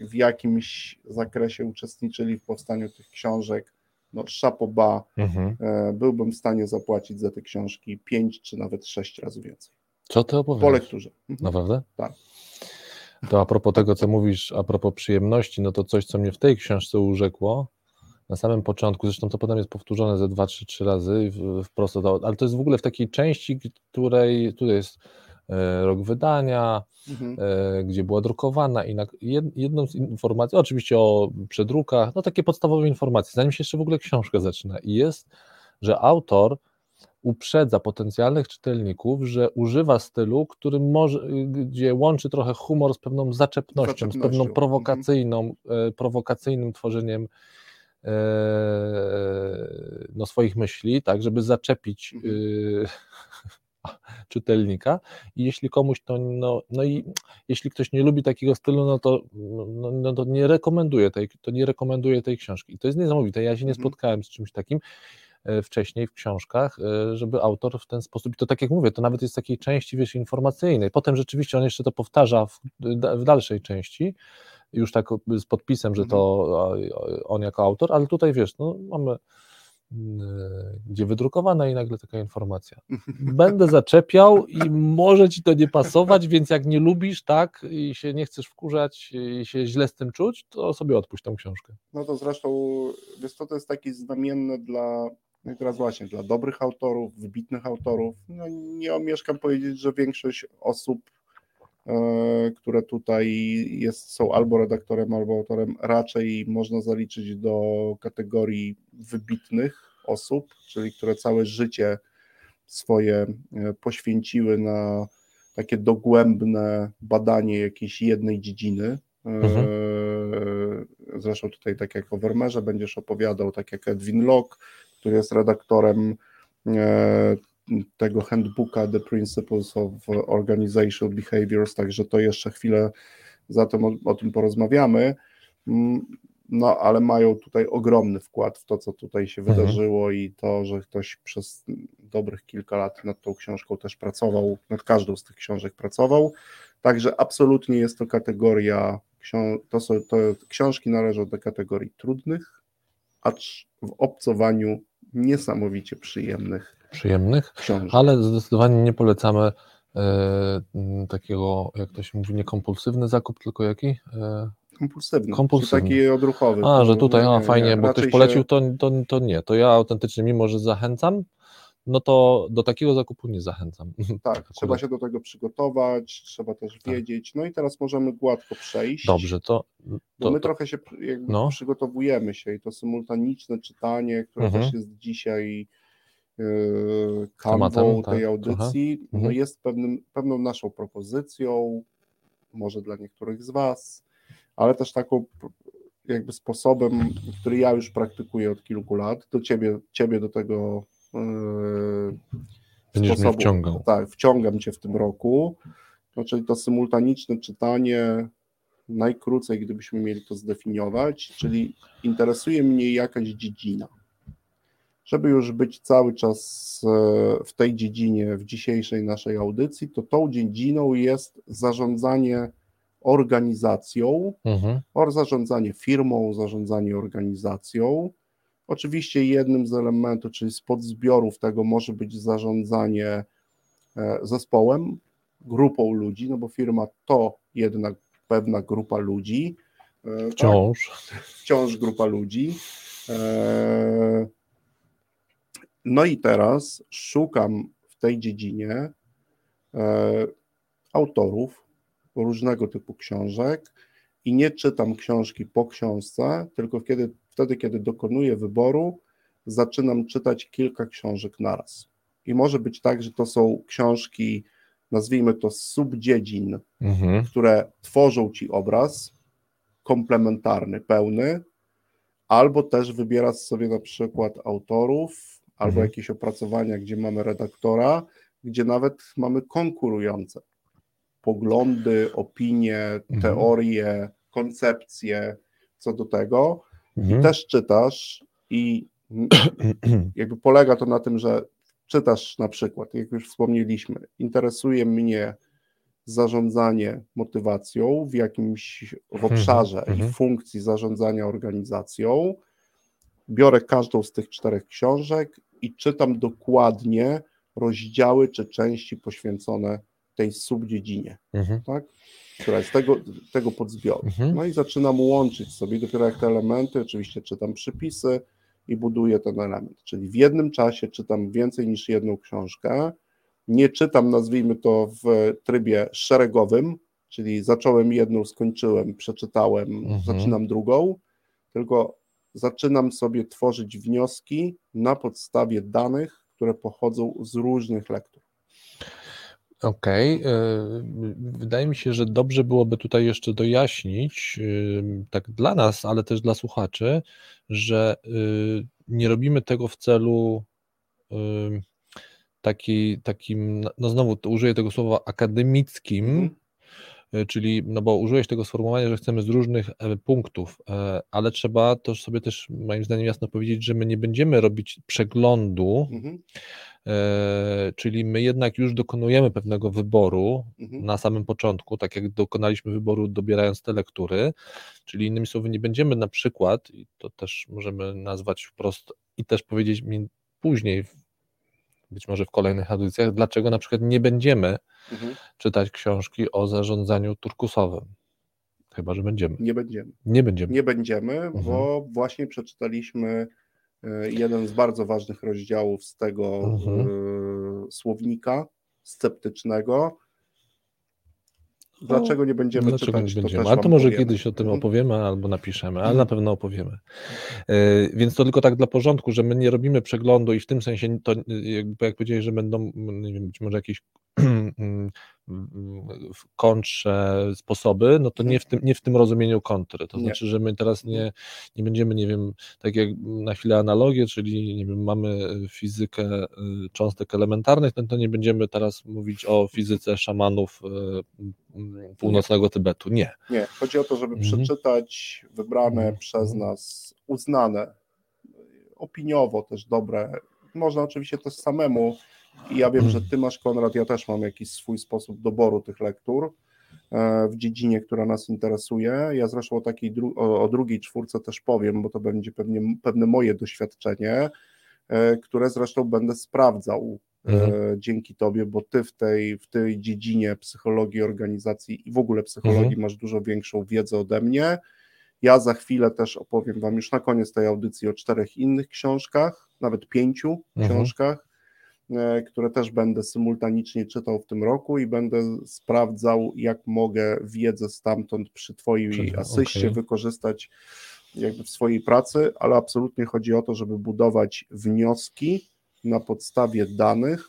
w jakimś zakresie uczestniczyli w powstaniu tych książek, no szapoba, mhm. E, byłbym w stanie zapłacić za te książki pięć czy nawet sześć razy więcej. Co ty opowiadasz? Po lekturze. Mhm. Naprawdę? Tak. To a propos tego, co mówisz, a propos przyjemności, no to coś, co mnie w tej książce urzekło, na samym początku, zresztą to potem jest powtórzone ze dwa, trzy, trzy razy wprost, ale to jest w ogóle w takiej części, której, tutaj jest rok wydania, mhm. E, gdzie była drukowana i jedną z informacji, oczywiście o przedrukach, no takie podstawowe informacje, zanim się jeszcze w ogóle książka zaczyna i jest, że autor uprzedza potencjalnych czytelników, że używa stylu, który może, gdzie łączy trochę humor z pewną zaczepnością, zaczepnością. z pewną mhm. prowokacyjną, mhm. prowokacyjnym tworzeniem no, swoich myśli, tak, żeby zaczepić mhm. czytelnika i jeśli komuś to, no, no i jeśli ktoś nie lubi takiego stylu, no to, no, no to nie rekomenduję tej, to nie rekomenduję tej książki. I to jest niesamowite, ja się nie mhm. spotkałem z czymś takim e, wcześniej w książkach, e, żeby autor w ten sposób, i to tak jak mówię, to nawet jest takiej części, wiesz, informacyjnej, potem rzeczywiście on jeszcze to powtarza w, w dalszej części, już tak z podpisem, że to mhm. on jako autor, ale tutaj wiesz, no mamy gdzie wydrukowana i nagle taka informacja. Będę zaczepiał i może ci to nie pasować, więc jak nie lubisz, tak, i się nie chcesz wkurzać i się źle z tym czuć, to sobie odpuść tą książkę. No to zresztą, wiesz to, to jest taki znamienny dla, no teraz właśnie, dla dobrych autorów, wybitnych autorów. No nie omieszkam powiedzieć, że większość osób które tutaj jest, są albo redaktorem, albo autorem, raczej można zaliczyć do kategorii wybitnych osób, czyli które całe życie swoje e, poświęciły na takie dogłębne badanie jakiejś jednej dziedziny. E, mhm. Zresztą tutaj, tak jak o Vermeerze będziesz opowiadał, tak jak Edwin Locke, który jest redaktorem tego handbooka The Principles of Organizational Behaviors, także to jeszcze chwilę zatem o, o tym porozmawiamy. Mm, no, ale mają tutaj ogromny wkład w to, co tutaj się mhm. wydarzyło i to, że ktoś przez dobrych kilka lat nad tą książką też pracował, nad każdą z tych książek pracował. Także absolutnie jest to kategoria, to, są, to książki należą do kategorii trudnych, acz w obcowaniu niesamowicie przyjemnych. Przyjemnych, książek. ale zdecydowanie nie polecamy e, takiego, jak to się mówi, nie kompulsywny zakup, tylko jaki? E, kompulsywny, kompulsywny. taki odruchowy. A, że tutaj, a fajnie, bo ktoś polecił, się... to, to, to nie, to ja autentycznie, mimo że zachęcam, no to do takiego zakupu nie zachęcam. Tak, trzeba się do tego przygotować, trzeba też tak. wiedzieć. No i teraz możemy gładko przejść. Dobrze, to. to my to... trochę się no. przygotowujemy się i to symultaniczne czytanie, które mhm. też jest dzisiaj kanwą tej tak, audycji, no mhm. jest pewnym, pewną naszą propozycją, może dla niektórych z Was, ale też taką jakby sposobem, który ja już praktykuję od kilku lat, do ciebie, ciebie do tego yy, sposobu, wciągał. Tak, wciągam cię w tym roku, no, czyli to symultaniczne czytanie, najkrócej, gdybyśmy mieli to zdefiniować, czyli interesuje mnie jakaś dziedzina. Żeby już być cały czas e, w tej dziedzinie, w dzisiejszej naszej audycji, to tą dziedziną jest zarządzanie organizacją, mhm. zarządzanie firmą, zarządzanie organizacją. Oczywiście jednym z elementów, czyli z podzbiorów tego może być zarządzanie e, zespołem, grupą ludzi, no bo firma to jednak pewna grupa ludzi. E? Wciąż. Tak, wciąż grupa ludzi. E, no i teraz szukam w tej dziedzinie autorów, różnego typu książek i nie czytam książki po książce, tylko kiedy, wtedy, kiedy dokonuję wyboru, zaczynam czytać kilka książek naraz. I może być tak, że to są książki, nazwijmy to subdziedzin, mhm. które tworzą ci obraz komplementarny, pełny, albo też wybierasz sobie na przykład autorów, albo mhm. jakieś opracowania, gdzie mamy redaktora, gdzie nawet mamy konkurujące poglądy, opinie, mhm. teorie, koncepcje co do tego. Mhm. I też czytasz i jakby polega to na tym, że czytasz na przykład, jak już wspomnieliśmy, interesuje mnie zarządzanie motywacją w jakimś w mhm. obszarze i funkcji zarządzania organizacją. Biorę każdą z tych czterech książek i czytam dokładnie rozdziały czy części poświęcone tej subdziedzinie, mhm. tak? która jest tego, tego podzbioru. Mhm. No i zaczynam łączyć sobie, dopiero jak te elementy, oczywiście czytam przypisy i buduję ten element. Czyli w jednym czasie czytam więcej niż jedną książkę. Nie czytam, nazwijmy to, w trybie szeregowym, czyli zacząłem jedną, skończyłem, przeczytałem, mhm. zaczynam drugą, tylko zaczynam sobie tworzyć wnioski na podstawie danych, które pochodzą z różnych lektur. Okej. Okay. Wydaje mi się, że dobrze byłoby tutaj jeszcze dojaśnić, tak dla nas, ale też dla słuchaczy, że y, nie robimy tego w celu taki, takim, no znowu użyję tego słowa akademickim, mhm. Czyli, no bo użyłeś tego sformułowania, że chcemy z różnych e, punktów, e, ale trzeba to sobie też moim zdaniem jasno powiedzieć, że my nie będziemy robić przeglądu mhm. E, czyli my jednak już dokonujemy pewnego wyboru mhm. na samym początku, tak jak dokonaliśmy wyboru dobierając te lektury, czyli innymi słowy nie będziemy na przykład, i to też możemy nazwać wprost i też powiedzieć mi później, być może w kolejnych audycjach, dlaczego na przykład nie będziemy mhm. czytać książki o zarządzaniu turkusowym. Chyba, że będziemy. Nie będziemy. Nie będziemy. Nie będziemy, mhm. bo właśnie przeczytaliśmy E, jeden z bardzo ważnych rozdziałów z tego mhm. E, słownika sceptycznego. Dlaczego nie będziemy Dlaczego czytać? Nie będziemy? To ale to może powiemy. kiedyś o tym mhm. opowiemy albo napiszemy, ale mhm. na pewno opowiemy. E, więc to tylko tak dla porządku, że my nie robimy przeglądu i w tym sensie to jakby jak powiedziałeś, że będą nie wiem, być może jakieś kontrze sposoby, no to nie w tym, nie w tym rozumieniu kontry. To nie. znaczy, że my teraz nie, nie będziemy, nie wiem, tak jak na chwilę analogię, czyli nie wiem, mamy fizykę y, cząstek elementarnych, no to nie będziemy teraz mówić o fizyce szamanów y, północnego Tybetu. Nie. Nie, chodzi o to, żeby mhm. przeczytać wybrane mhm. przez nas, uznane, opiniowo też dobre. Można oczywiście też samemu i ja wiem, że ty masz, Konrad, ja też mam jakiś swój sposób doboru tych lektur e, w dziedzinie, która nas interesuje. Ja zresztą o takiej o, o drugiej czwórce też powiem, bo to będzie pewnie pewne moje doświadczenie, e, które zresztą będę sprawdzał e, mhm. dzięki tobie, bo ty w tej, w tej dziedzinie psychologii organizacji i w ogóle psychologii mhm. masz dużo większą wiedzę ode mnie. Ja za chwilę też opowiem Wam już na koniec tej audycji o czterech innych książkach, nawet pięciu mhm. książkach, które też będę symultanicznie czytał w tym roku i będę sprawdzał, jak mogę wiedzę stamtąd przy Twojej asyście okay. wykorzystać jakby w swojej pracy, ale absolutnie chodzi o to, żeby budować wnioski na podstawie danych,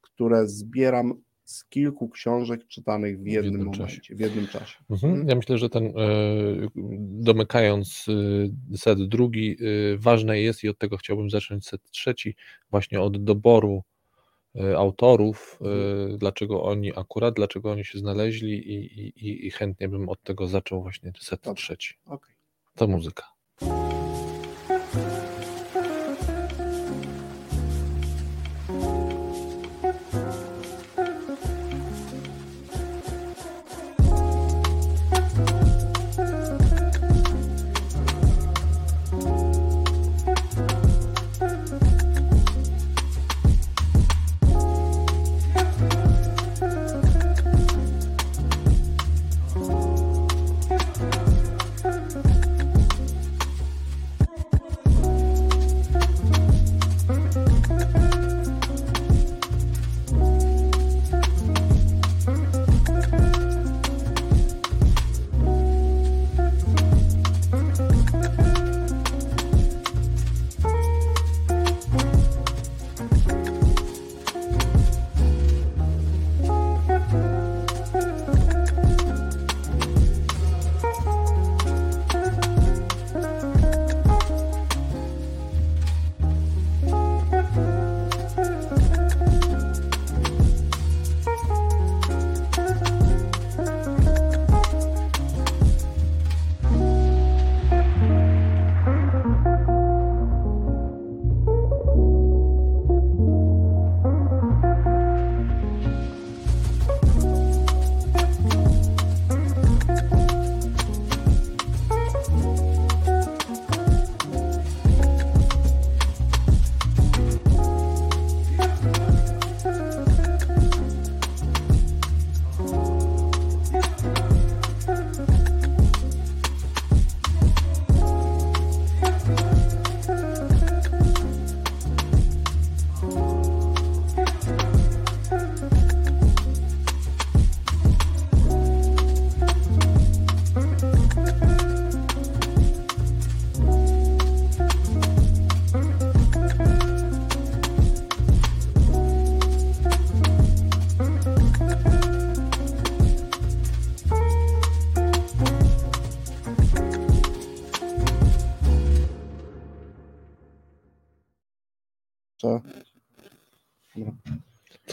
które zbieram z kilku książek czytanych w jednym, w jednym momencie, czasie. w jednym czasie. Mhm. mhm. Ja myślę, że ten, e, domykając e, set drugi, e, ważne jest i od tego chciałbym zacząć set trzeci, właśnie od doboru autorów, mhm. dlaczego oni akurat, dlaczego oni się znaleźli i, i, i chętnie bym od tego zaczął właśnie set trzeci. Okay. To muzyka.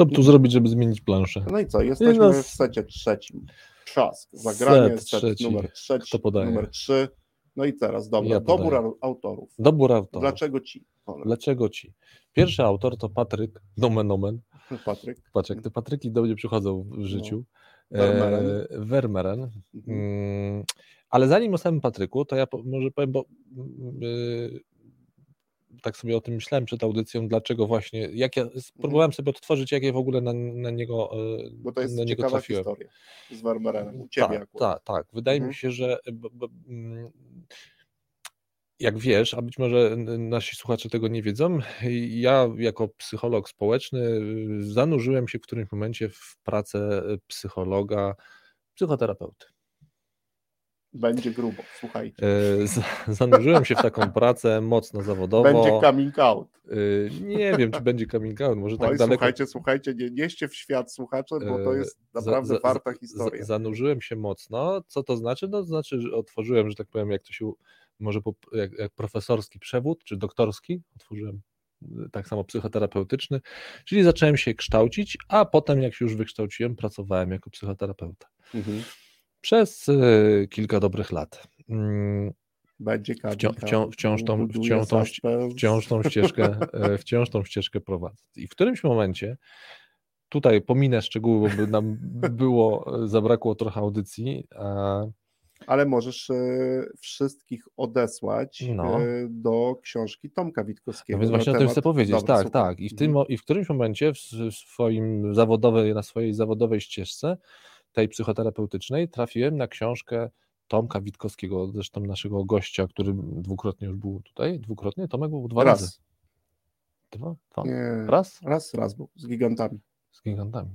Co by tu zrobić, żeby zmienić planszę? No i co, jesteśmy no... w secie trzecim. Trzask, zagranie, set, set trzeci. numer trzeci, numer trzy. No i teraz, dobra, ja dobór autorów. Dobór autorów. Dlaczego ci? Dlaczego ci? Pierwszy autor to Patryk, nomen. Patryk. Patrz, jak te Patryki do mnie przychodzą w życiu. No. Vermeren. E, Vermeren. Mhm. Mm, ale zanim o samym Patryku, to ja po, może powiem, bo yy, tak sobie o tym myślałem przed audycją, dlaczego właśnie, jak ja spróbowałem mhm. sobie odtworzyć, jak ja w ogóle na, na niego e, Bo to jest na niego trafiłem. historia z Warmerenem, u Ciebie Tak, tak, tak. Wydaje mhm. mi się, że bo, mm, jak wiesz, a być może nasi słuchacze tego nie wiedzą, ja jako psycholog społeczny zanurzyłem się w którymś momencie w pracę psychologa, psychoterapeuty. Będzie grubo, słuchajcie. E, zanurzyłem się w taką pracę mocno zawodową. Będzie coming out. E, nie wiem, czy będzie coming out, może tak Oj, daleko. Słuchajcie, słuchajcie, nie nieście w świat słuchacze, bo to jest e, naprawdę za, za, warta historia. Zanurzyłem się mocno. Co to znaczy? No to znaczy, że otworzyłem, że tak powiem, jak to się może jak, jak profesorski przewód, czy doktorski, otworzyłem tak samo psychoterapeutyczny, czyli zacząłem się kształcić, a potem jak się już wykształciłem, pracowałem jako psychoterapeuta. Mhm przez e, kilka dobrych lat. Mm, Będzie wciąż, wciąż, tą, wciąż, tą, wciąż tą ścieżkę, e, wciąż tą ścieżkę prowadzę. I w którymś momencie, tutaj pominę szczegóły, bo by nam było, e, zabrakło trochę audycji, a ale możesz wszystkich odesłać no. do książki Tomka Witkowskiego. No więc właśnie o tym chcę powiedzieć, Dobra, tak, super. tak. I w, tym, I w którymś momencie w swoim zawodowej, na swojej zawodowej ścieżce tej psychoterapeutycznej trafiłem na książkę Tomka Witkowskiego, zresztą naszego gościa, który dwukrotnie już był tutaj. Dwukrotnie? Tomek był dwa raz. razy. Dwa? Nie, raz? Raz, raz był, z gigantami. Z gigantami.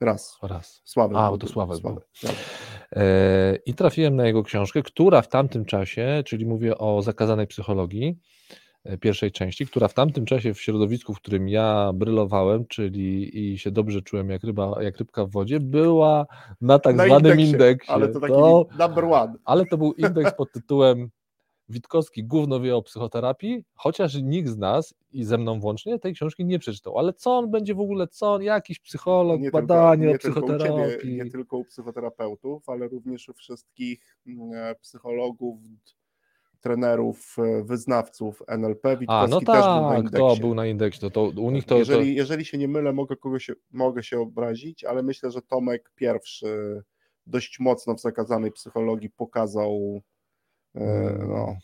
Raz. Raz. Sławek. A, bo to Sławek, Sławek. był. E, I trafiłem na jego książkę, która w tamtym czasie, czyli mówię o zakazanej psychologii, pierwszej części, która w tamtym czasie w środowisku, w którym ja brylowałem, czyli i się dobrze czułem jak, ryba, jak rybka w wodzie, była na tak na zwanym indeksie, indeksie. Ale to taki to, number one. Ale to był indeks pod tytułem Witkowski gówno wie o psychoterapii, chociaż nikt z nas i ze mną włącznie tej książki nie przeczytał. Ale co on będzie w ogóle, co on, jakiś psycholog, nie badanie tylko, nie o psychoterapii. Tylko ciebie, nie tylko u psychoterapeutów, ale również u wszystkich mm, e, psychologów, trenerów, e, wyznawców NLP. Witkowski A, no tak, był to był na indeksie. To, to u nich to, jeżeli, to... jeżeli się nie mylę, mogę, kogoś, mogę się obrazić, ale myślę, że Tomek pierwszy dość mocno w zakazanej psychologii pokazał E, no,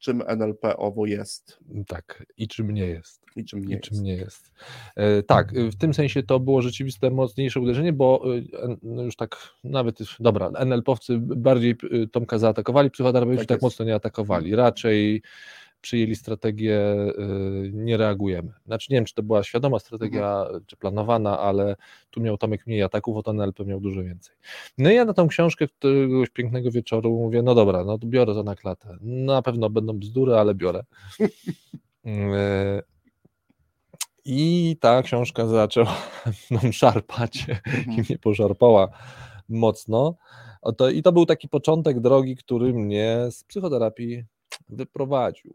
czym NLP owo jest. Tak, i czym nie jest. I czym nie, I jest. Czym nie jest. E, tak, w tym sensie to było rzeczywiste mocniejsze uderzenie, bo e, no już tak nawet, dobra, NLP-owcy bardziej Tomka zaatakowali, psychoterapeuci tak, tak mocno nie atakowali. Raczej przyjęli strategię, y, nie reagujemy. Znaczy nie wiem, czy to była świadoma strategia, mhm. czy planowana, ale tu miał Tomek mniej ataków, od NLP miał dużo więcej. No i ja na tą książkę któregoś pięknego wieczoru mówię, no dobra, no to biorę to na klatę. Na pewno będą bzdury, ale biorę. Y, I ta książka zaczęła mną szarpać i mnie mhm. poszarpała mocno. I to był taki początek drogi, który mnie z psychoterapii wyprowadził.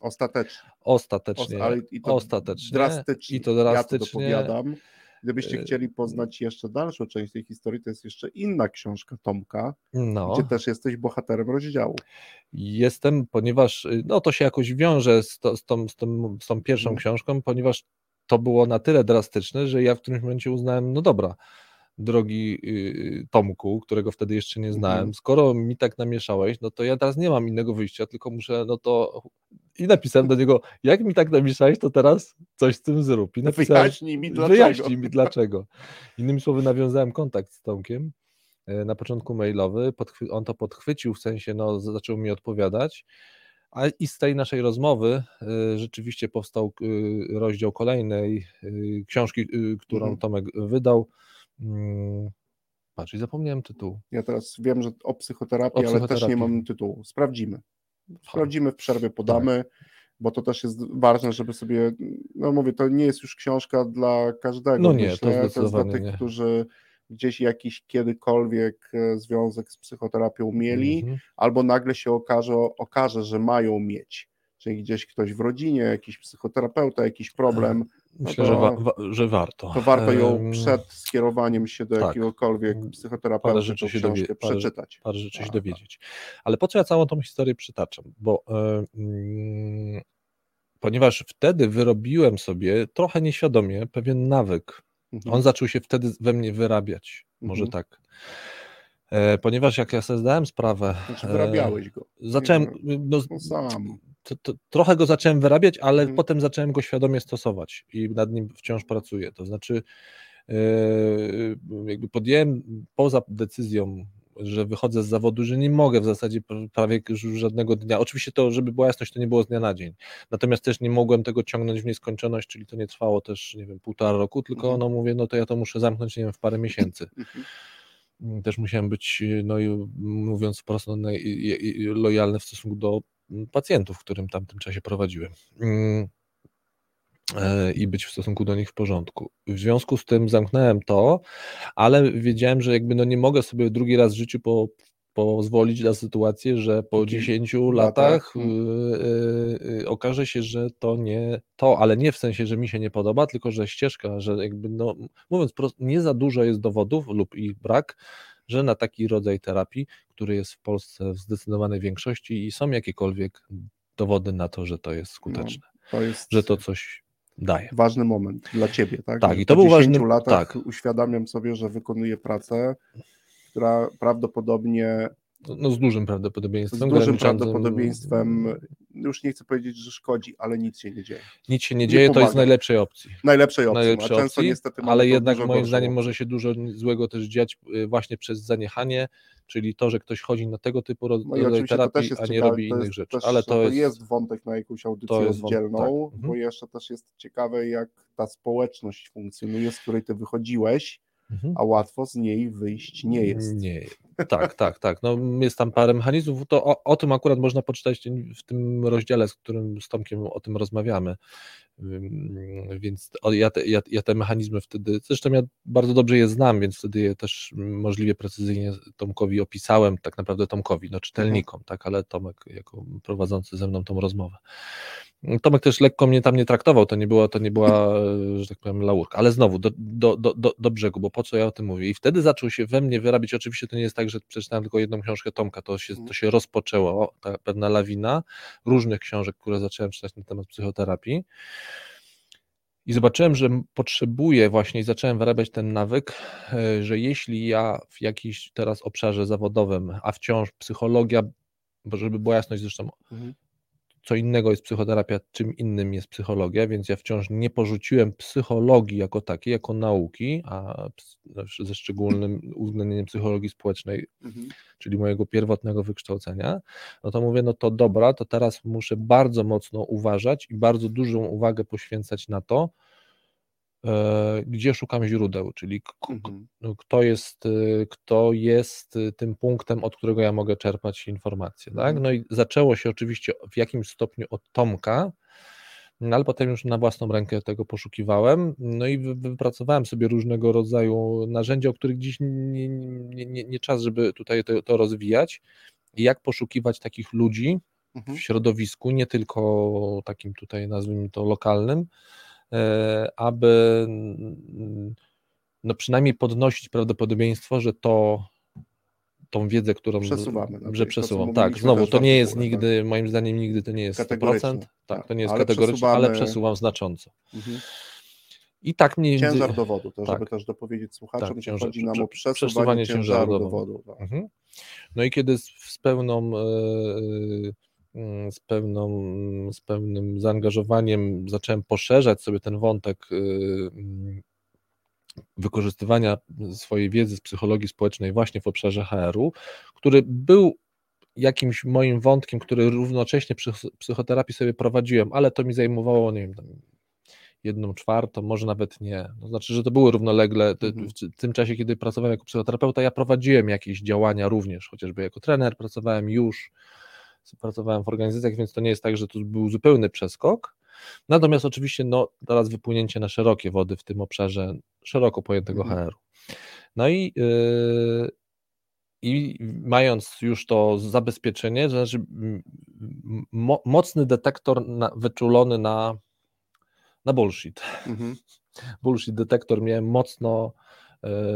Ostatecznie. Ostatecznie. ale i to Ostatecznie. Drastycznie. I to drastycznie. Ja to dopowiadam. Gdybyście y, chcieli poznać jeszcze dalszą część tej historii, to jest jeszcze inna książka Tomka, no. gdzie też jesteś bohaterem rozdziału. Jestem, ponieważ y, no, to się jakoś wiąże z, to, z, tą, z, tą, z tą pierwszą hmm. książką, ponieważ to było na tyle drastyczne, że ja w którymś momencie uznałem, no dobra, drogi y, Tomku, którego wtedy jeszcze nie znałem, mhm. skoro mi tak namieszałeś, no to ja teraz nie mam innego wyjścia, tylko muszę, no to i napisałem do niego, jak mi tak namieszałeś, to teraz coś z tym zrób. I napisałem, wyjaśnij mi dlaczego. Wyjaśnij mi dlaczego. Innymi słowy, nawiązałem kontakt z Tomkiem, e, na początku mailowy, on to podchwycił, w sensie, no zaczął mi odpowiadać, a i z tej naszej rozmowy y, rzeczywiście powstał y, rozdział kolejnej y, książki, którą mhm. Tomek wydał, patrz, i zapomniałem tytułu. Ja teraz wiem, że o psychoterapii, o psychoterapii. ale też nie mam tytułu. Sprawdzimy. Sprawdzimy, w przerwie podamy, tak. bo to też jest ważne, żeby sobie, no mówię, to nie jest już książka dla każdego. No nie, myślę. to, to jest dla tych, nie. którzy gdzieś jakiś kiedykolwiek e, związek z psychoterapią mieli, mm -hmm. albo nagle się okaże, okaże, że mają mieć. Czyli gdzieś ktoś w rodzinie, jakiś psychoterapeuta, jakiś problem, no Myślę, to, że, wa wa że, warto. To warto ją przed skierowaniem się do tak. jakiegokolwiek psychoterapeuty parę rzeczy się dowie, przeczytać. Parę, parę rzeczy się dowiedzieć. Ale po co ja całą tą historię przytaczam? Bo yy, ponieważ wtedy wyrobiłem sobie trochę nieświadomie pewien nawyk. Mhm. On zaczął się wtedy we mnie wyrabiać. Może mhm. tak. E, ponieważ jak ja sobie zdałem sprawę. Znaczy wyrabiałeś go. Zacząłem. No, no sam to, to, trochę go zacząłem wyrabiać, ale hmm. potem zacząłem go świadomie stosować i nad nim wciąż pracuję. To znaczy, yy, jakby podjąłem poza decyzją, że wychodzę z zawodu, że nie mogę w zasadzie prawie żadnego dnia. Oczywiście to, żeby była jasność, to nie było z dnia na dzień. Natomiast też nie mogłem tego ciągnąć w nieskończoność, czyli to nie trwało też, nie wiem, półtora roku, tylko mhm. no mówię, no to ja to muszę zamknąć, nie wiem, w parę miesięcy. Mhm. Też musiałem być, no i mówiąc wprost, no, lojalny w stosunku do pacjentów, w którym tamtym czasie prowadziłem mm, e, i być w stosunku do nich w porządku. W związku z tym zamknąłem to, ale wiedziałem, że jakby no nie mogę sobie drugi raz w życiu po, pozwolić na sytuację, że po 10 latach. yy, yy, okaże się, że to nie to, ale nie w sensie, że mi się nie podoba, tylko że ścieżka, że jakby no, mówiąc prosto, nie za dużo jest dowodów lub ich brak, że na taki rodzaj terapii, który jest w Polsce w zdecydowanej większości i są jakiekolwiek dowody na to, że to jest skuteczne, no, to jest że to coś daje. Ważny moment dla ciebie, tak? Tak, i to był ważny latach tak. uświadamiam sobie, że wykonuję pracę, która prawdopodobnie no, no, z dużym prawdopodobieństwem. Z dużym prawdopodobieństwem, już nie chcę powiedzieć, że szkodzi, ale nic się nie dzieje. Nic się nie, nie dzieje, pomaga. to jest najlepszej opcji. Najlepszej opcji, najlepszej a często opcji, niestety Ale jednak moim zdaniem może się dużo złego też dziać y, właśnie przez zaniechanie, czyli to, że ktoś chodzi na tego typu no terapii, a nie ciekawe, robi innych rzeczy. Też, ale to, jest, jest wątek na jakąś audycję oddzielną, tak. bo mhm. jeszcze też jest ciekawe, jak ta społeczność funkcjonuje, z której ty wychodziłeś, mhm. a łatwo z niej wyjść nie jest. Nie, Tak, tak, tak. No, jest tam parę mechanizmów. To o, o, tym akurat można poczytać w tym rozdziale, z którym z Tomkiem o tym rozmawiamy. Więc ja te, ja, ja te mechanizmy wtedy, zresztą ja bardzo dobrze je znam, więc wtedy je też możliwie precyzyjnie Tomkowi opisałem, tak naprawdę Tomkowi, no czytelnikom, mhm. tak, ale Tomek jako prowadzący ze mną tą rozmowę. Tomek też lekko mnie tam nie traktował, to nie była, to nie była że tak powiem, laurka, ale znowu do, do, do, do brzegu, bo po co ja o tym mówię? I wtedy zaczął się we mnie wyrabiać, oczywiście to nie jest tak, że przeczytałem tylko jedną książkę Tomka, to się, to się rozpoczęło, ta pewna lawina różnych książek, które zacząłem czytać na temat psychoterapii. I zobaczyłem, że potrzebuję właśnie i zacząłem wyrabiać ten nawyk, e, że jeśli ja w jakimś teraz obszarze zawodowym, a wciąż psychologia, żeby była jasność zresztą, mhm co innego jest psychoterapia, czym innym jest psychologia, więc ja wciąż nie porzuciłem psychologii jako takiej, jako nauki, a ze szczególnym uwzględnieniem psychologii społecznej, mhm. czyli mojego pierwotnego wykształcenia, no to mówię, no to dobra, to teraz muszę bardzo mocno uważać i bardzo dużą uwagę poświęcać na to, gdzie szukam źródeł, czyli mhm. no, kto jest, e, kto jest e, tym punktem, od którego ja mogę czerpać informacje. Tak? Mhm. No i zaczęło się oczywiście w jakimś stopniu od Tomka, no ale potem już na własną rękę tego poszukiwałem, no i wypracowałem sobie różnego rodzaju narzędzia, o których dziś nie, nie, nie, nie czas, żeby tutaj to, to rozwijać, jak poszukiwać takich ludzi mhm. w środowisku, nie tylko takim tutaj nazwijmy to lokalnym, E, aby no przynajmniej podnosić prawdopodobieństwo, że to tą wiedzę, którą przesuwamy. Że przesuwam. Tak, znowu to nie jest nigdy, tak. moim zdaniem nigdy to nie jest 100%, tak, tak, to nie jest ale ale przesuwam znacząco. Mhm. I tak mniej Ciężar dowodu, to tak. żeby też dopowiedzieć słuchaczom, tak, ciężar, chodzi nam o przesuwanie, przesuwanie ciężaru, ciężaru dowodu. dowodu. Mhm. No i kiedy z, z pełną yy, z, pewną, z pewnym zaangażowaniem zacząłem poszerzać sobie ten wątek y, mm, wykorzystywania swojej wiedzy z psychologii społecznej właśnie w obszarze HR-u, który był jakimś moim wątkiem, który równocześnie przy psychoterapii sobie prowadziłem, ale to mi zajmowało, nie wiem, jedną czwartą, może nawet nie. To znaczy, że to były równolegle. Mhm. W tym czasie, kiedy pracowałem jako psychoterapeuta, ja prowadziłem jakieś działania również, chociażby jako trener pracowałem już pracowałem w organizacjach, więc to nie jest tak, że to był zupełny przeskok. Natomiast oczywiście no, teraz wypłynięcie na szerokie wody w tym obszarze szeroko pojętego mhm. HR-u. No i, yy, i mając już to zabezpieczenie, to znaczy mo, mocny detektor na, wyczulony na, na bullshit. Mhm. Bullshit detektor miałem mocno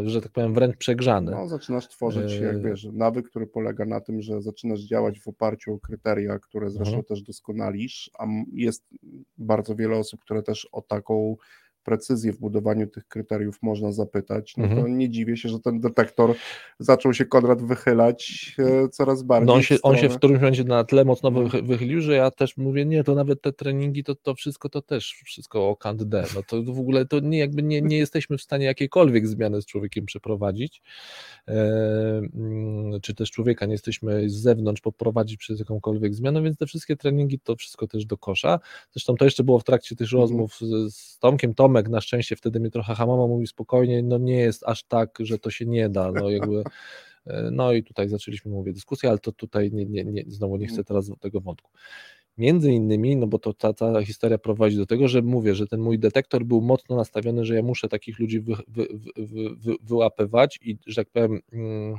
że tak powiem, wręcz przegrzany. No, zaczynasz tworzyć, jak e, wiesz, nawyk, który polega na tym, że zaczynasz działać w oparciu o kryteria, które zresztą mhm. też doskonalisz, a jest bardzo wiele osób, które też o taką precyzję w budowaniu tych kryteriów można zapytać, no mhm. to nie dziwię się, że ten detektor zaczął się Konrad wychylać e, coraz bardziej. No on, się, on się w którymś momencie na tle mocno mhm. wychylił, że ja też mówię, nie, to nawet te treningi, to, to wszystko to też wszystko o Kant D. No to w ogóle to nie, jakby nie, nie jesteśmy w stanie jakiejkolwiek zmiany z człowiekiem przeprowadzić, e, mm, czy też człowieka nie jesteśmy z zewnątrz poprowadzić przez jakąkolwiek zmianę, więc te wszystkie treningi to wszystko też do kosza. Zresztą to jeszcze było w trakcie tych mhm. rozmów z, z Tomkiem, Tom Tomek na szczęście wtedy mnie trochę hamował, mówi spokojnie, no nie jest aż tak, że to się nie da, no jakby, e, no i tutaj zaczęliśmy, mówię, dyskusję, ale to tutaj nie, nie, nie, znowu nie chcę teraz tego wątku. Między innymi, no bo to ta, ta historia prowadzi do tego, że mówię, że ten mój detektor był mocno nastawiony, że ja muszę takich ludzi wy, wy, wy, wyłapywać i, że tak powiem, mm,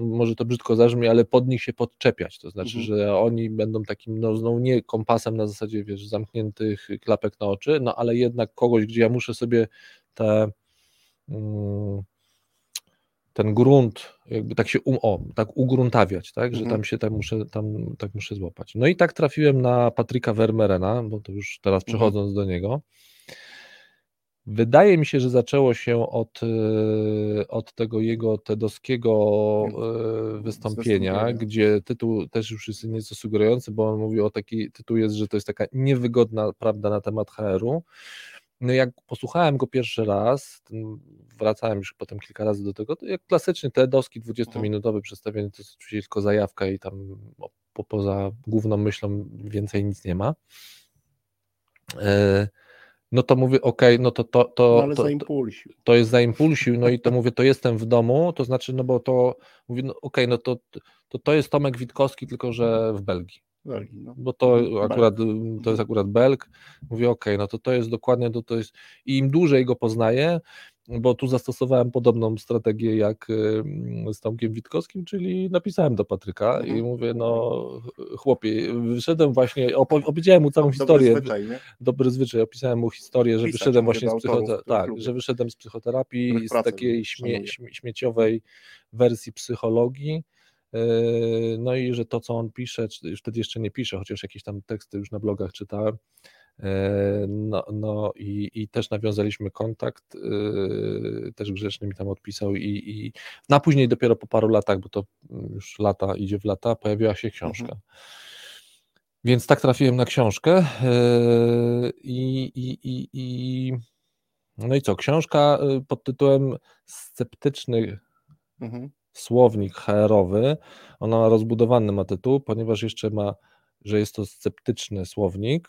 może to brzydko zabrzmi, ale pod nich się podczepiać, to znaczy, mhm. że oni będą takim, no nie kompasem na zasadzie, wiesz, zamkniętych klapek na oczy, no ale jednak kogoś, gdzie ja muszę sobie te mm, ten grunt, jakby tak się um, o, tak ugruntawiać, tak, że mhm. tam się tak muszę, tam tak muszę złapać. No i tak trafiłem na Patryka Vermeerena, bo to już teraz mhm. przechodząc do niego, Wydaje mi się, że zaczęło się od, e, od tego jego tedowskiego e, wystąpienia, gdzie tytuł też już jest nieco sugerujący, bo on mówi o taki tytuł jest, że to jest taka niewygodna prawda na temat HR-u. No jak posłuchałem go pierwszy raz, wracałem już potem kilka razy do tego, to jak klasyczny TEDowski 20-minutowy przedstawienie, to jest oczywiście tylko zajawka i tam po, poza główną myślą więcej nic nie ma. E, no to mówię, okej, okay, no to to, to, no to, to jest zaimpulsił, no i to mówię, to jestem w domu, to znaczy, no bo to, mówię, no okej, okay, no to, to to jest Tomek Witkowski, tylko że w Belgii. Belgii no. Bo to akurat, to jest akurat Belg. Mówię, okej, okay, no to to jest dokładnie, to, to jest i im dłużej go poznaję, bo tu zastosowałem podobną strategię jak z Tomkiem Witkowskim, czyli napisałem do Patryka mhm. i mówię, no chłopie, wyszedłem właśnie, opo- opowiedziałem mu całą Dobry historię. Zwyczaj, nie? Dobry zwyczaj, opisałem mu historię, że Pisać, wyszedłem właśnie z psychoterapii, tak, że wyszedłem z psychoterapii, z takiej śmie- śmieciowej wersji psychologii. Yy, no i że to, co on pisze, już wtedy jeszcze nie pisze, chociaż jakieś tam teksty już na blogach czytałem, no, no i, i też nawiązaliśmy kontakt, e, też Grzeczny mi tam odpisał i, i na później dopiero po paru latach, bo to już lata idzie w lata, pojawiła się książka. Mhm. Więc tak trafiłem na książkę e, i, i, i, i no i co, książka pod tytułem Sceptyczny mhm. słownik HR-owy, ona rozbudowany ma tytuł, ponieważ jeszcze ma, że jest to sceptyczny słownik,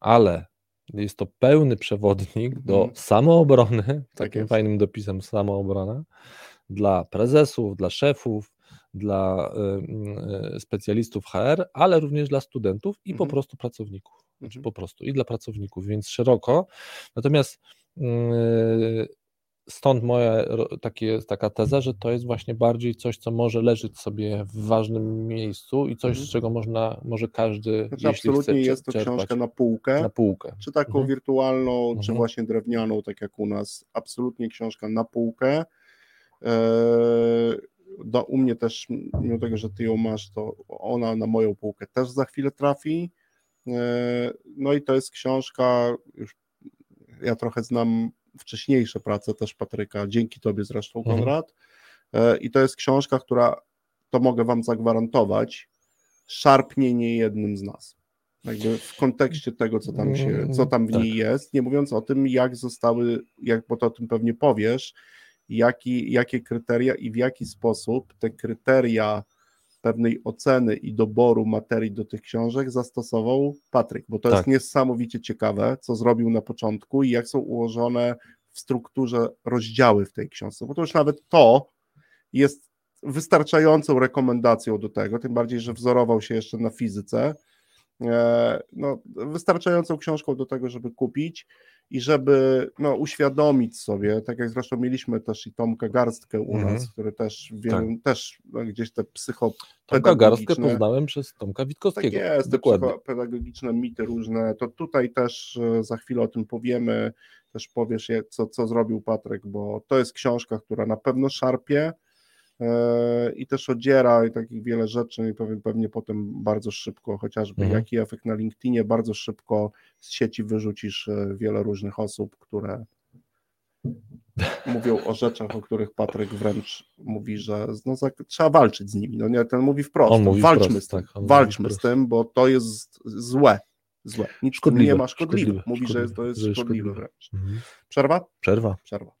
ale jest to pełny przewodnik do mhm. samoobrony, tak takim jest. fajnym dopisem samoobrona, dla prezesów, dla szefów, dla y, y, specjalistów HR, ale również dla studentów i po mhm. prostu pracowników. Znaczy mhm. po prostu i dla pracowników, więc szeroko. Natomiast y, stąd moja takie, taka teza, że to jest właśnie bardziej coś, co może leżeć sobie w ważnym miejscu i coś, mhm. z czego można, może każdy, znaczy, absolutnie chce, jest to czerpać. książka na półkę, na półkę. czy taką mhm. wirtualną, mhm. czy właśnie drewnianą, tak jak u nas, absolutnie książka na półkę. Eee, do, u mnie też, mimo tego, że ty ją masz, to ona na moją półkę też za chwilę trafi. Eee, no i to jest książka, już ja trochę znam wcześniejsze prace też Patryka, dzięki Tobie zresztą, mhm. Konrad. Mhm. I to jest książka, która, to mogę Wam zagwarantować, szarpnie nie jednym z nas. Jakby w kontekście tego, co tam, się, co tam w tak. niej jest, nie mówiąc o tym, jak zostały, jak, bo to o tym pewnie powiesz, jaki, jakie kryteria i w jaki sposób te kryteria pewnej oceny i doboru materii do tych książek zastosował Patryk, bo to tak. jest niesamowicie ciekawe, co zrobił na początku i jak są ułożone w strukturze rozdziały w tej książce, bo to już nawet to jest wystarczającą rekomendacją do tego, tym bardziej, że wzorował się jeszcze na fizyce, e, no, wystarczającą książką do tego, żeby kupić i żeby no, uświadomić sobie, tak jak zresztą mieliśmy też i Tomka Garstkę u nas, mm. który też, wiem, tak. też no, gdzieś te psychopedagogiczne... Tomka Garstkę poznałem przez Tomka Witkowskiego. Tak jest, Dokładnie. te psychopedagogiczne mity różne, to tutaj też e, za chwilę o tym powiemy, też powiesz, co, co zrobił Patryk, bo to jest książka, która na pewno szarpie, i też odziera i takich wiele rzeczy i pewnie, pewnie potem bardzo szybko, chociażby mhm. jaki efekt na LinkedInie, bardzo szybko z sieci wyrzucisz e, wiele różnych osób, które mówią o rzeczach, o których Patryk wręcz mówi, że no, trzeba walczyć z nimi. No nie, ten mówi wprost, on mówi walczmy wprost, z tym, tak, walczmy z tym, bo to jest złe. Złe. Nic szkodliwe, nie ma szkodliwe. szkodliwe. Mówi, szkodliwe, że to jest szkodliwe, szkodliwe wręcz. Mhm. Przerwa? Przerwa. Przerwa.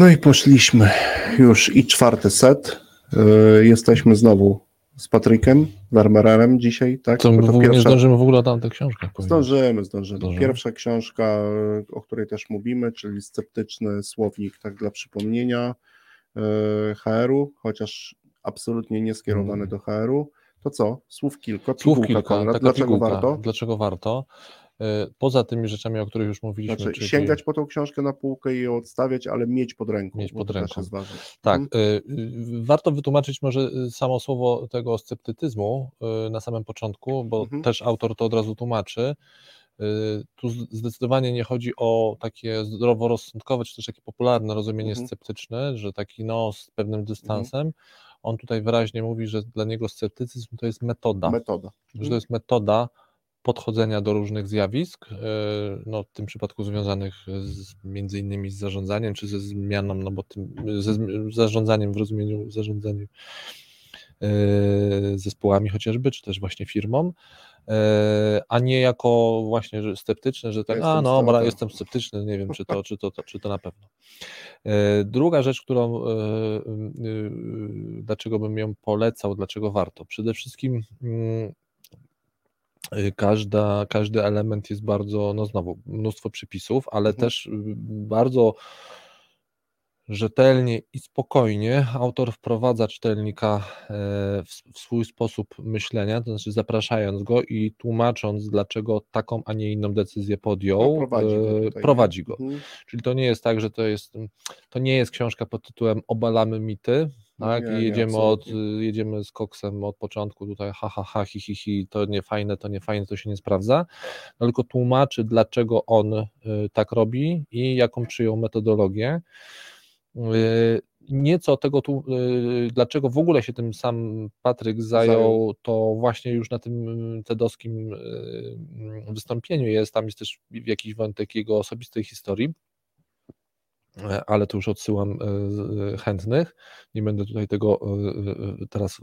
No i poszliśmy już i czwarty set. Yy, jesteśmy znowu z Patrykiem Warmererem dzisiaj, tak? To, to pierwsza... nie zdążymy w ogóle tam tę książkę Zdążymy, zdążymy, zdążymy. Pierwsza książka, o której też mówimy, czyli Sceptyczny Słownik, tak dla przypomnienia, yy, HR-u, chociaż absolutnie nie skierowany mm. do HR-u. To co? Słów kilka. Słów kilka. Konrad. Dlaczego pigułka. warto? Dlaczego warto? E, poza tymi rzeczami, o których już mówiliśmy. Znaczy, czyli... sięgać po tą książkę na półkę i ją odstawiać, ale mieć pod ręką. Mieć pod ręką. Tak. Hmm. Warto wytłumaczyć może samo słowo tego sceptycyzmu na samym początku, bo hmm. też autor to od razu tłumaczy. Tu zdecydowanie nie chodzi o takie zdroworozsądkowe, czy też takie popularne rozumienie hmm. sceptyczne, że taki no z pewnym dystansem. On tutaj wyraźnie mówi, że dla niego sceptycyzm to jest metoda. Metoda. Że to jest metoda podchodzenia do różnych zjawisk, e, no, w tym przypadku związanych z, między innymi z zarządzaniem, czy ze zmianą, no bo tym, ze zarządzaniem w rozumieniu zarządzaniem e, zespołami chociażby, czy też właśnie firmą, e, a nie jako właśnie że sceptyczny, że tak, ja a no, dobra, jestem sceptyczny, nie wiem, czy to, czy, to, czy to na pewno. Druga rzecz, którą, dlaczego bym ją polecał, dlaczego warto? Przede wszystkim mm, każda, każdy element jest bardzo, no znowu, mnóstwo przypisów, ale mhm. też y, bardzo rzetelnie i spokojnie autor wprowadza czytelnika e, w swój sposób myślenia, to znaczy zapraszając go i tłumacząc, dlaczego taką, a nie inną decyzję podjął, no, prowadzi go. E, prowadzi go. Mhm. Czyli to nie jest tak, że to jest, to nie jest książka pod tytułem Obalamy mity, tak? Nie, I jedziemy, nie, od, jedziemy z koksem od początku tutaj, ha, ha, ha, hi, hi, hi, to nie fajne, to nie fajne, to się nie sprawdza, no, tylko tłumaczy, dlaczego on y, tak robi i jaką przyjął metodologię. Y, nieco tego, tu, y, dlaczego w ogóle się tym sam Patryk zajął, to właśnie już na tym tedowskim wystąpieniu jest, tam jest też jakiś wątek jego osobistej historii, ale to już odsyłam e, chętnych. Nie będę tutaj tego e, teraz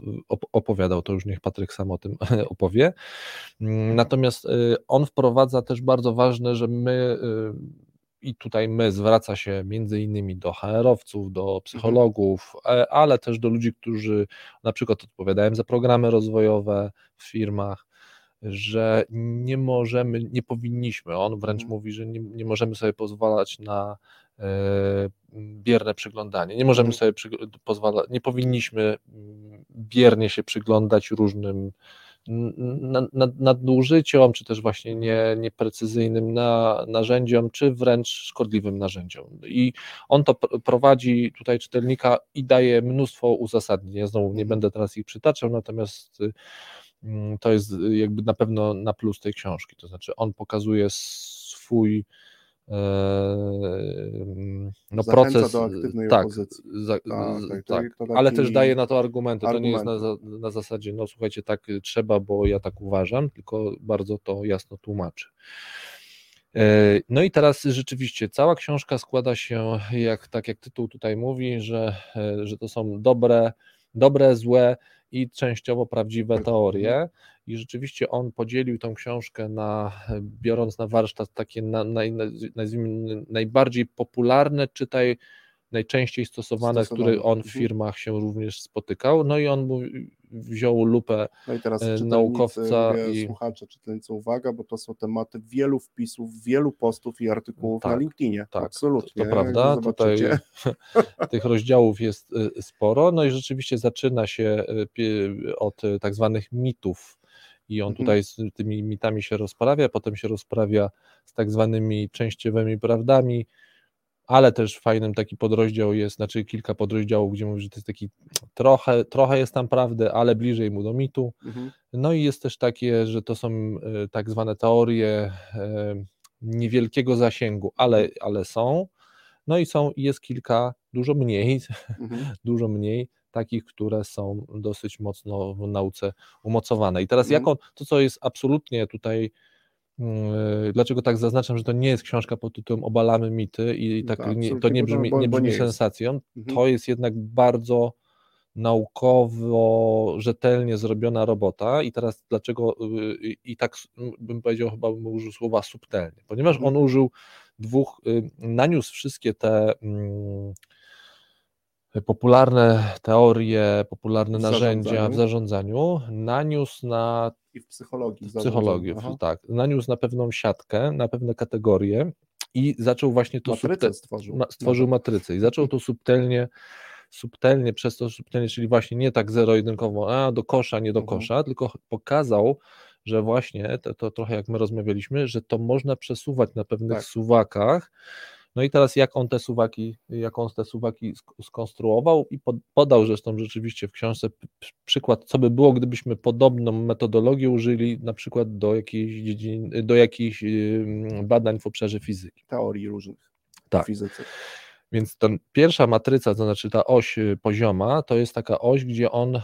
opowiadał, to już niech Patryk sam o tym opowie. Mm, natomiast on wprowadza też bardzo ważne, że my i tutaj my zwraca się między innymi do HR-owców, do mhm. psychologów, ale też do ludzi, którzy na przykład odpowiadają za programy rozwojowe w firmach, że nie możemy, nie powinniśmy, on wręcz mhm. mówi, że nie, nie możemy sobie pozwalać na E, bierne przyglądanie. Nie możemy sobie pozwalać, nie powinniśmy mm, biernie się przyglądać różnym nadużyciom, czy też właśnie nie, nieprecyzyjnym na, narzędziom, czy wręcz szkodliwym narzędziom. I on to prowadzi tutaj czytelnika i daje mnóstwo uzasadnień. Ja znowu nie będę teraz ich przytaczał, natomiast mm, to jest jakby na pewno na plus tej książki. To znaczy on pokazuje swój no proces do aktywnej tak, za, tak, tak, tak ale też daje na to argumenty. argumenty. To nie jest na, na zasadzie, no słuchajcie, tak trzeba, bo ja tak uważam, tylko bardzo to jasno tłumaczy. E, no i teraz rzeczywiście cała książka składa się, jak, tak jak tytuł tutaj mówi, że, e, że to są dobre, dobre, złe i częściowo prawdziwe teorie. I rzeczywiście on podzielił tą książkę na, biorąc na warsztat takie na, najbardziej popularne, czytaj najczęściej stosowane, stosowane. które on w mhm. firmach się również spotykał. No i on wziął lupę no i teraz e, naukowca i słuchacze, czytelnicy, uwaga, bo to są tematy wielu wpisów, wielu postów i artykułów tak, na LinkedInie. Tak, Absolutnie. To, to prawda. Tutaj tych rozdziałów jest e, sporo. No i rzeczywiście zaczyna się e, od tak zwanych mitów i on mhm. tutaj z tymi mitami się rozprawia, potem się rozprawia z tak zwanymi częściowymi prawdami, ale też fajnym taki podrozdział jest, znaczy kilka podrozdziałów, gdzie mówi, że to jest taki trochę, trochę jest tam prawdy, ale bliżej mu do mitu. Mhm. No i jest też takie, że to są e, tak zwane teorie e, niewielkiego zasięgu, ale, mhm. ale są. No i są, jest kilka, dużo mniej, mhm. dużo mniej takich, które są dosyć mocno w nauce umocowane. I teraz mhm. jaką, to co jest absolutnie tutaj dlaczego tak zaznaczam, że to nie jest książka pod tytułem Obalamy mity i no tak, tak nie, to nie brzmi, nie brzmi sensacją. Mhm. To jest jednak bardzo naukowo, rzetelnie zrobiona robota i teraz dlaczego yy, i tak bym powiedział, chyba bym użył słowa subtelnie, ponieważ mhm. on użył dwóch, yy, naniósł wszystkie te mm, popularne teorie, popularne W narzędzia zarządzaniu. w zarządzaniu, naniósł na I w psychologii. w psychologii, tak, naniósł na pewną siatkę, na pewne kategorie i zaczął właśnie to Matrycę stworzył. ma, stworzył Nawet. matrycę i zaczął to subtelnie, subtelnie, przez to subtelnie, czyli właśnie nie tak zero-jedynkowo, a do kosza, nie do Mhm. kosza, tylko pokazał, że właśnie, to, to trochę jak my rozmawialiśmy, że to można przesuwać na pewnych Tak. suwakach, no i teraz jak on te suwaki, jak on te suwaki sk- skonstruował i pod, podał zresztą rzeczywiście w książce przykład, co by było, gdybyśmy podobną metodologię użyli na przykład do jakiejś, dziedzin, do jakichś badań w obszarze fizyki. Teorii różnych Tak. w fizyce. Więc ta pierwsza matryca, to znaczy ta oś y, pozioma, to jest taka oś, gdzie on, y,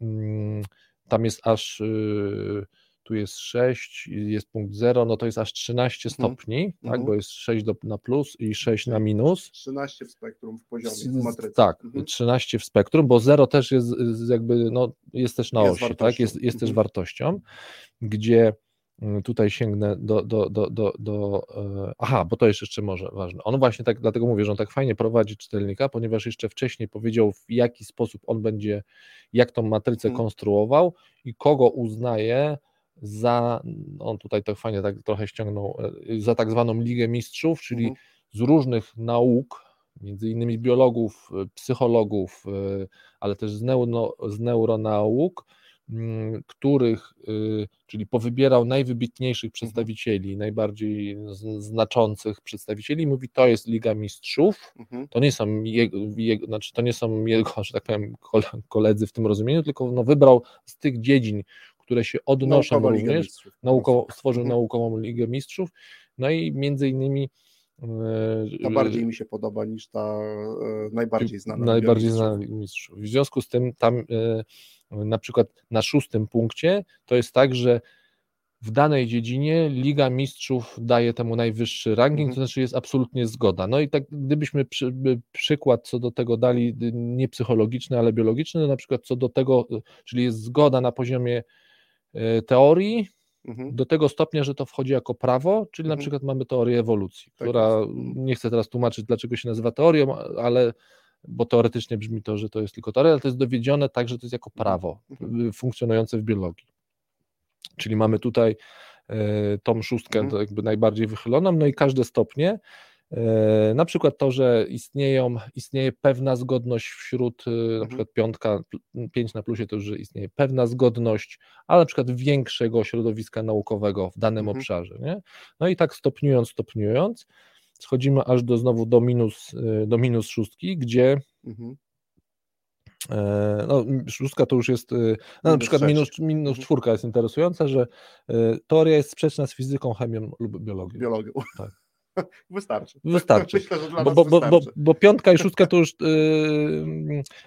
mm, tam jest aż, y, tu jest 6, jest punkt 0, no to jest aż 13 Mhm. stopni, tak, Mhm. bo jest 6 do, na plus i 6 na minus. 13 w spektrum w poziomie, w matrycy. Tak, Mhm. 13 w spektrum, bo 0 też jest jakby, no, jest też na Jest osi, tak? wartością. Jest, jest też Mhm. wartością, gdzie mm, tutaj sięgnę do, do, do, do, do e, aha, bo to jest jeszcze może ważne. On właśnie tak, dlatego mówię, że on tak fajnie prowadzi czytelnika, ponieważ jeszcze wcześniej powiedział, w jaki sposób on będzie, jak tą matrycę Mhm. konstruował i kogo uznaje za, on tutaj tak fajnie tak trochę ściągnął, e, za tak zwaną Ligę Mistrzów, czyli Mhm. z różnych nauk, między innymi biologów, y, psychologów, y, ale też z, neuro, z neuronauk, mm, których, czyli powybierał najwybitniejszych przedstawicieli, najbardziej z- znaczących przedstawicieli, mówi, to jest Liga Mistrzów, Mhm. to nie są jego, jego znaczy to nie są jego, że tak powiem, kole- koledzy w tym rozumieniu, tylko no, wybrał z tych dziedzin, które się odnoszą Naukowa Liga również, naukowo, stworzył Mhm. naukową Ligę Mistrzów, no i między innymi e, Ta bardziej mi się podoba niż ta e, najbardziej znana. Najbardziej znana Mistrzów. W związku z tym tam e, na przykład na szóstym punkcie to jest tak, że w danej dziedzinie Liga Mistrzów daje temu najwyższy ranking, Mhm. to znaczy jest absolutnie zgoda. No i tak gdybyśmy przy, przykład co do tego dali, y, nie psychologiczny, ale biologiczny, na przykład co do tego, y, czyli jest zgoda na poziomie teorii, Mhm. do tego stopnia, że to wchodzi jako prawo, czyli na Mhm. przykład mamy teorię ewolucji, Tak która jest. Mhm. nie chcę teraz tłumaczyć, dlaczego się nazywa teorią, ale bo teoretycznie brzmi to, że to jest tylko teoria, ale to jest dowiedzione tak, że to jest jako prawo Mhm. y, funkcjonujące w biologii. Czyli mamy tutaj e, tą szóstkę Mhm. jakby najbardziej wychyloną, no i każde stopnie. E, Na przykład to, że istnieją, istnieje pewna zgodność wśród, e, na Mhm. przykład piątka, 5 na plusie to już, istnieje pewna zgodność, ale na przykład większego środowiska naukowego w danym Mhm. obszarze. Nie? No i tak stopniując, stopniując, schodzimy aż do znowu do minus, e, do minus szóstki, gdzie Mhm. No, szóstka to już jest. No, na przykład minus, minus Mhm. czwórka jest interesująca, że teoria jest sprzeczna z fizyką, chemią lub biologią. Biologią. Tak. Wystarczy. Wystarczy. Myślę, że dla Bo, bo, bo, bo, wystarczy. bo piątka i szóstka to już. e,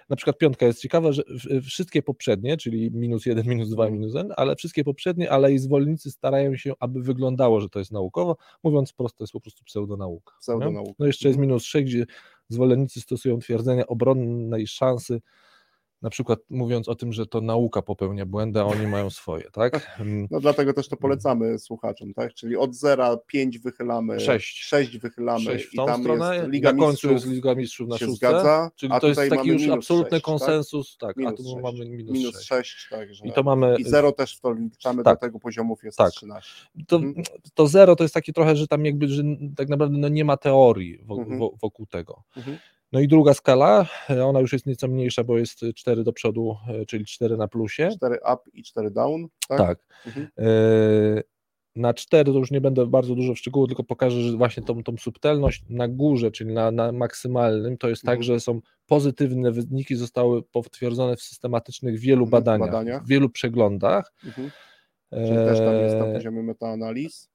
na przykład piątka jest ciekawa, że w- wszystkie poprzednie, czyli minus jeden, minus dwa, Mhm. minus jeden, ale wszystkie poprzednie, ale i zwolennicy starają się, aby wyglądało, że to jest naukowo. Mówiąc prosto, to jest po prostu pseudonauka. nie? Pseudonauka. No jeszcze jest Mhm. minus 6, gdzie zwolennicy stosują twierdzenia obronnej szansy, na przykład mówiąc o tym, że to nauka popełnia błędy, a oni mają swoje, tak? Mm, No dlatego też to polecamy słuchaczom, tak? Czyli od 0 5 wychylamy, Sześć. 6 wychylamy Sześć w i tą tam stronę, jest Liga na końcu jest Liga Mistrzów na się szóstce, zgadza, czyli a to jest taki już absolutny sześć, tak? konsensus, tak, a Minus tu sześć. mamy minus, minus 6. 6, także I to mamy, i 0 też w to liczamy Tak. do tego poziomów jest Tak. 13. to, Mhm. to zero to jest takie trochę, że tam jakby, że tak naprawdę no nie ma teorii wo, Mhm. wo, wokół tego. Mhm. No i druga skala, e, ona już jest nieco mniejsza, bo jest 4 do przodu, e, czyli 4 na plusie. 4 up i 4 down, tak? Tak. Mhm. E, Na 4 to już nie będę bardzo dużo w tylko pokażę, że właśnie tą, tą subtelność na górze, czyli na, na maksymalnym, to jest tak, Mhm. że są pozytywne wyniki, zostały potwierdzone w systematycznych wielu Mhm, badaniach, badaniach. w wielu przeglądach. Mhm. Czyli też tam jest na E, poziomie metaanaliz.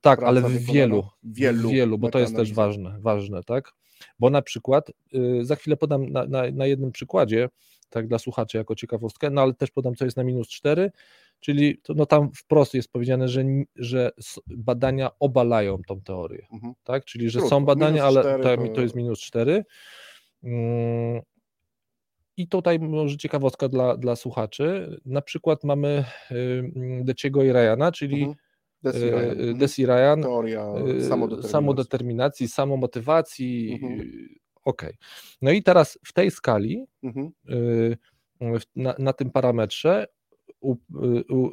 Tak, ale w wielu, wielu, wielu, bo to jest też ważne, ważne, tak? Bo na przykład, y, za chwilę podam na, na, na jednym przykładzie, tak dla słuchaczy jako ciekawostkę, no ale też podam, co jest na minus 4, czyli to, no tam wprost jest powiedziane, że, że badania obalają tą teorię, Mhm. tak? Czyli, że Krótko, są badania, ale 4 to, to- to jest minus 4. Mm, I tutaj może ciekawostka dla, dla słuchaczy. Na przykład mamy y, Deciego i Ryana, czyli Mhm. Desi Ryan. y, Mhm. Desi Ryan, Teoria y, samodeterminacji. samodeterminacji, samomotywacji, Mhm. y, ok. No i teraz w tej skali, mhm. na, na, tym parametrze, u, u,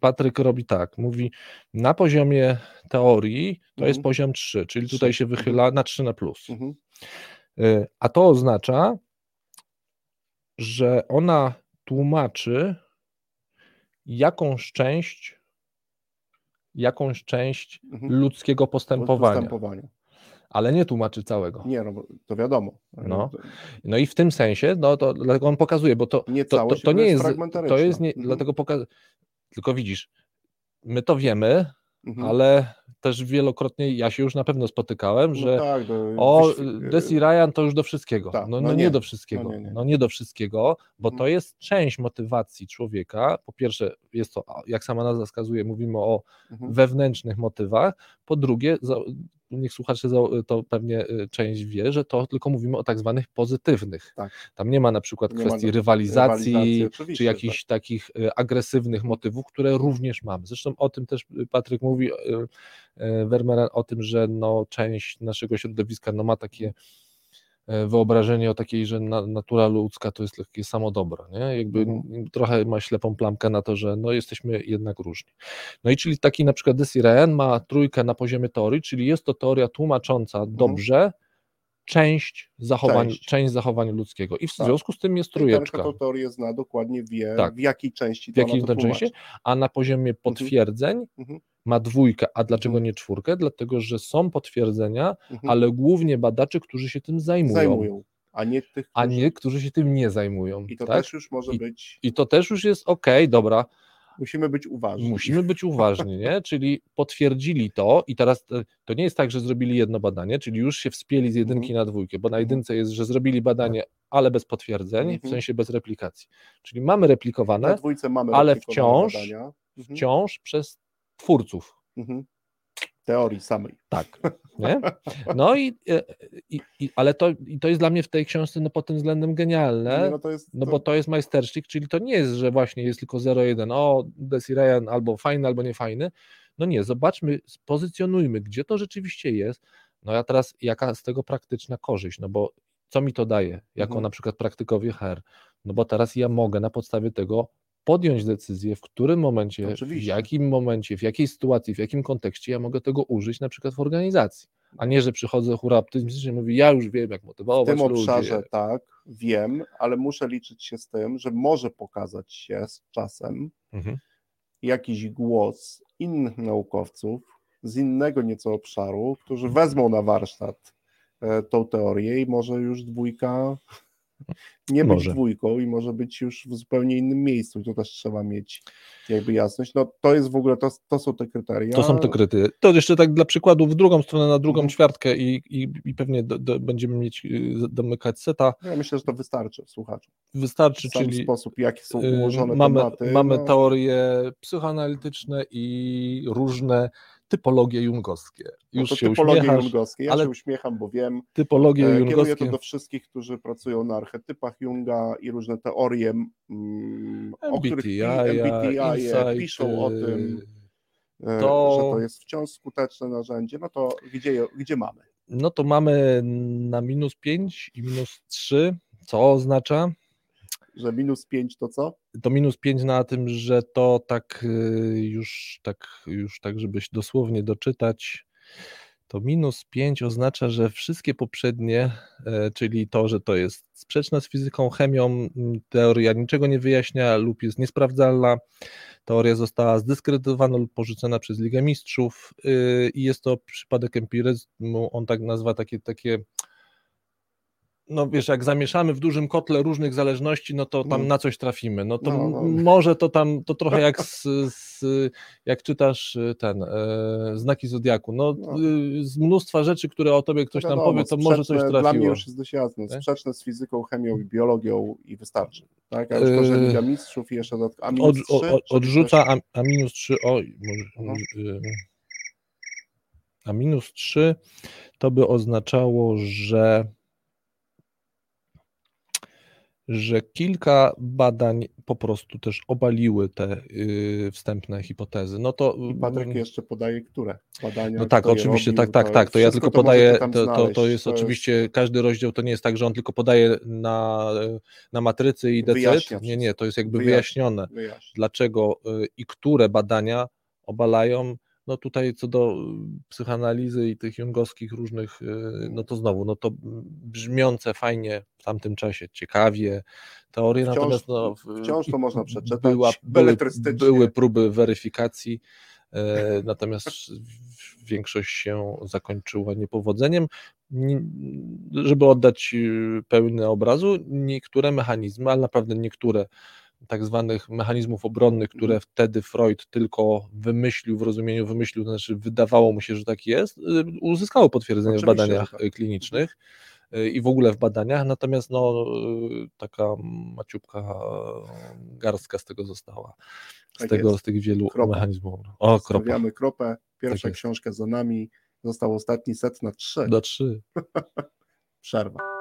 Patryk robi tak, mówi na poziomie teorii to mhm. jest poziom 3, czyli 3. tutaj się wychyla mhm. na 3 na plus. Mhm. A to oznacza, że ona tłumaczy jakąś część jakąś część mhm. ludzkiego postępowania. postępowania. Ale nie tłumaczy całego. Nie, no to wiadomo. No. no i w tym sensie, no to dlatego on pokazuje, bo to nie, to, to, to nie jest, to jest nie, mhm. dlatego pokazuje, tylko widzisz, my to wiemy, Mhm. Ale też wielokrotnie ja się już na pewno spotykałem, no że tak, do, o, Desi Ryan to już do wszystkiego. Tak, no, no, no nie. nie. do wszystkiego. No nie, nie. no nie, do wszystkiego, bo mhm. to jest część motywacji człowieka. Po pierwsze, jest to, jak sama nazwa wskazuje, mówimy o mhm. wewnętrznych motywach. Po drugie, niech słuchacze to pewnie y, część wie, że to tylko mówimy o tak zwanych pozytywnych. Tak. Tam nie ma na przykład nie kwestii rywalizacji, rywalizacji czy jakichś tak. takich y, agresywnych motywów, które również mamy. Zresztą o tym też Patryk mówi, y, Vermeeren o tym, że no, część naszego środowiska no, ma takie wyobrażenie o takiej, że natura ludzka to jest takie samo dobro, nie? Jakby mhm. trochę ma ślepą plamkę na to, że no jesteśmy jednak różni. No i czyli taki na przykład Desi Ryan ma trójkę na poziomie teorii, czyli jest to teoria tłumacząca mhm. dobrze część zachowań, część. część zachowania ludzkiego i w tak. związku z tym jest trójeczka. I tą teorię zna, dokładnie wie tak. w jakiej części w jakiej to części, a na poziomie mhm. potwierdzeń mhm ma dwójkę, a dlaczego mhm. nie czwórkę? Dlatego, że są potwierdzenia, mhm. ale głównie badacze, którzy się tym zajmują. zajmują. A nie tych, którzy... a nie, którzy się tym nie zajmują. I to tak? też już może I, być. I to też już jest ok, dobra. Musimy być uważni. Musimy być uważni, nie? Czyli potwierdzili to i teraz to nie jest tak, że zrobili jedno badanie, czyli już się wspięli z jedynki mhm. na dwójkę, bo na mhm. jedynce jest, że zrobili badanie, ale bez potwierdzeń, w mhm. sensie bez replikacji. Czyli mamy replikowane, mamy ale wciąż, wciąż przez twórców. Mhm. Teorii samej. Tak. Nie? No i, i, i, ale to, i to jest dla mnie w tej książce no, pod tym względem genialne, no, to jest, no bo to jest majstersztyk, czyli to nie jest, że właśnie jest tylko 0,1, o Desi Ryan albo fajny, albo niefajny. No nie, zobaczmy, pozycjonujmy, gdzie to rzeczywiście jest. No ja teraz, jaka z tego praktyczna korzyść, no bo co mi to daje, jako mhm. na przykład praktykowi HR? No bo teraz ja mogę na podstawie tego podjąć decyzję, w którym momencie, Oczywiście. w jakim momencie, w jakiej sytuacji, w jakim kontekście ja mogę tego użyć na przykład w organizacji. A nie, że przychodzę hura optymistycznie i mówię, ja już wiem, jak motywować W tym ludzi. obszarze tak, wiem, ale muszę liczyć się z tym, że może pokazać się z czasem mhm. jakiś głos innych naukowców z innego nieco obszaru, którzy wezmą na warsztat e, tą teorię i może już dwójka nie być może. dwójką i może być już w zupełnie innym miejscu. To też trzeba mieć jakby jasność. No to jest w ogóle, to, to są te kryteria. To są te kryteria. To jeszcze tak dla przykładu w drugą stronę, na drugą mhm. ćwiartkę i, i, i pewnie do, do, będziemy mieć y, domykać seta. Ja myślę, że to wystarczy słuchaczom. Wystarczy, w czyli sposób, jakie są y, ułożone mamy, tematy. Mamy no. teorie psychoanalityczne i różne typologie jungowskie. No Już no to się typologie jungowskie. Ja ale się uśmiecham, bo wiem. Typologie e, jungowskie. Kieruję to do wszystkich, którzy pracują na archetypach Junga i różne teorie, mm, o których MBTI, insight, piszą o tym, e, to... że to jest wciąż skuteczne narzędzie. No to gdzie, gdzie mamy? No to mamy na minus 5 i minus 3, co oznacza? Że minus 5 to co? To minus 5 na tym, że to tak y, już tak, już tak, żebyś dosłownie doczytać, to minus 5 oznacza, że wszystkie poprzednie, e, czyli to, że to jest sprzeczne z fizyką, chemią, teoria niczego nie wyjaśnia lub jest niesprawdzalna, teoria została zdyskredytowana lub porzucona przez Ligę Mistrzów y, i jest to przypadek empiryzmu, on tak nazywa takie, takie no wiesz, jak zamieszamy w dużym kotle różnych zależności, no to tam no. na coś trafimy. No to no, no. może to tam, to trochę jak z, z jak czytasz y, ten, e, znaki Zodiaku, no, no, y, z mnóstwa rzeczy, które o tobie ktoś tam powie, to może coś trafiło. Dla mnie już jest dość jasne, sprzeczne z fizyką, chemią i biologią i wystarczy. Tak, a już to, że y, Liga Mistrzów i jeszcze dodatkowo, a minus Od, 3, Odrzuca, też... a, a, minus 3, oj, może, a minus 3 to by oznaczało, że że kilka badań po prostu też obaliły te y, wstępne hipotezy. No to I Patryk mm, jeszcze podaje które badania. No tak, oczywiście, robił, tak, tak, tak. To ja tylko to podaję, to, to, to, jest to oczywiście jest... każdy rozdział to nie jest tak, że on tylko podaje na, na matrycy i decyd. Nie, nie, to jest jakby wyjaśnione, Wyjaśnia. dlaczego y, i które badania obalają no tutaj co do y, psychoanalizy i tych jungowskich różnych, y, no to znowu, no to brzmiące fajnie w tamtym czasie, ciekawie, teorie, wciąż, natomiast no, wciąż to można przeczytać, była, były, były próby weryfikacji, e, natomiast większość się zakończyła niepowodzeniem. Żeby oddać y, pełny obrazu, niektóre mechanizmy, ale naprawdę niektóre tak zwanych mechanizmów obronnych, które mhm. wtedy Freud tylko wymyślił, w rozumieniu wymyślił, to znaczy wydawało mu się, że tak jest, y, uzyskało potwierdzenie Oczywiście, w badaniach tak. klinicznych y, i w ogóle w badaniach, natomiast no, y, taka maciubka garstka z tego została, z, tak tego, z tych wielu kropa. mechanizmów. O, Stawiamy kropę, pierwsza tak książka za nami, został ostatni set na trzy. Na trzy. Przerwa.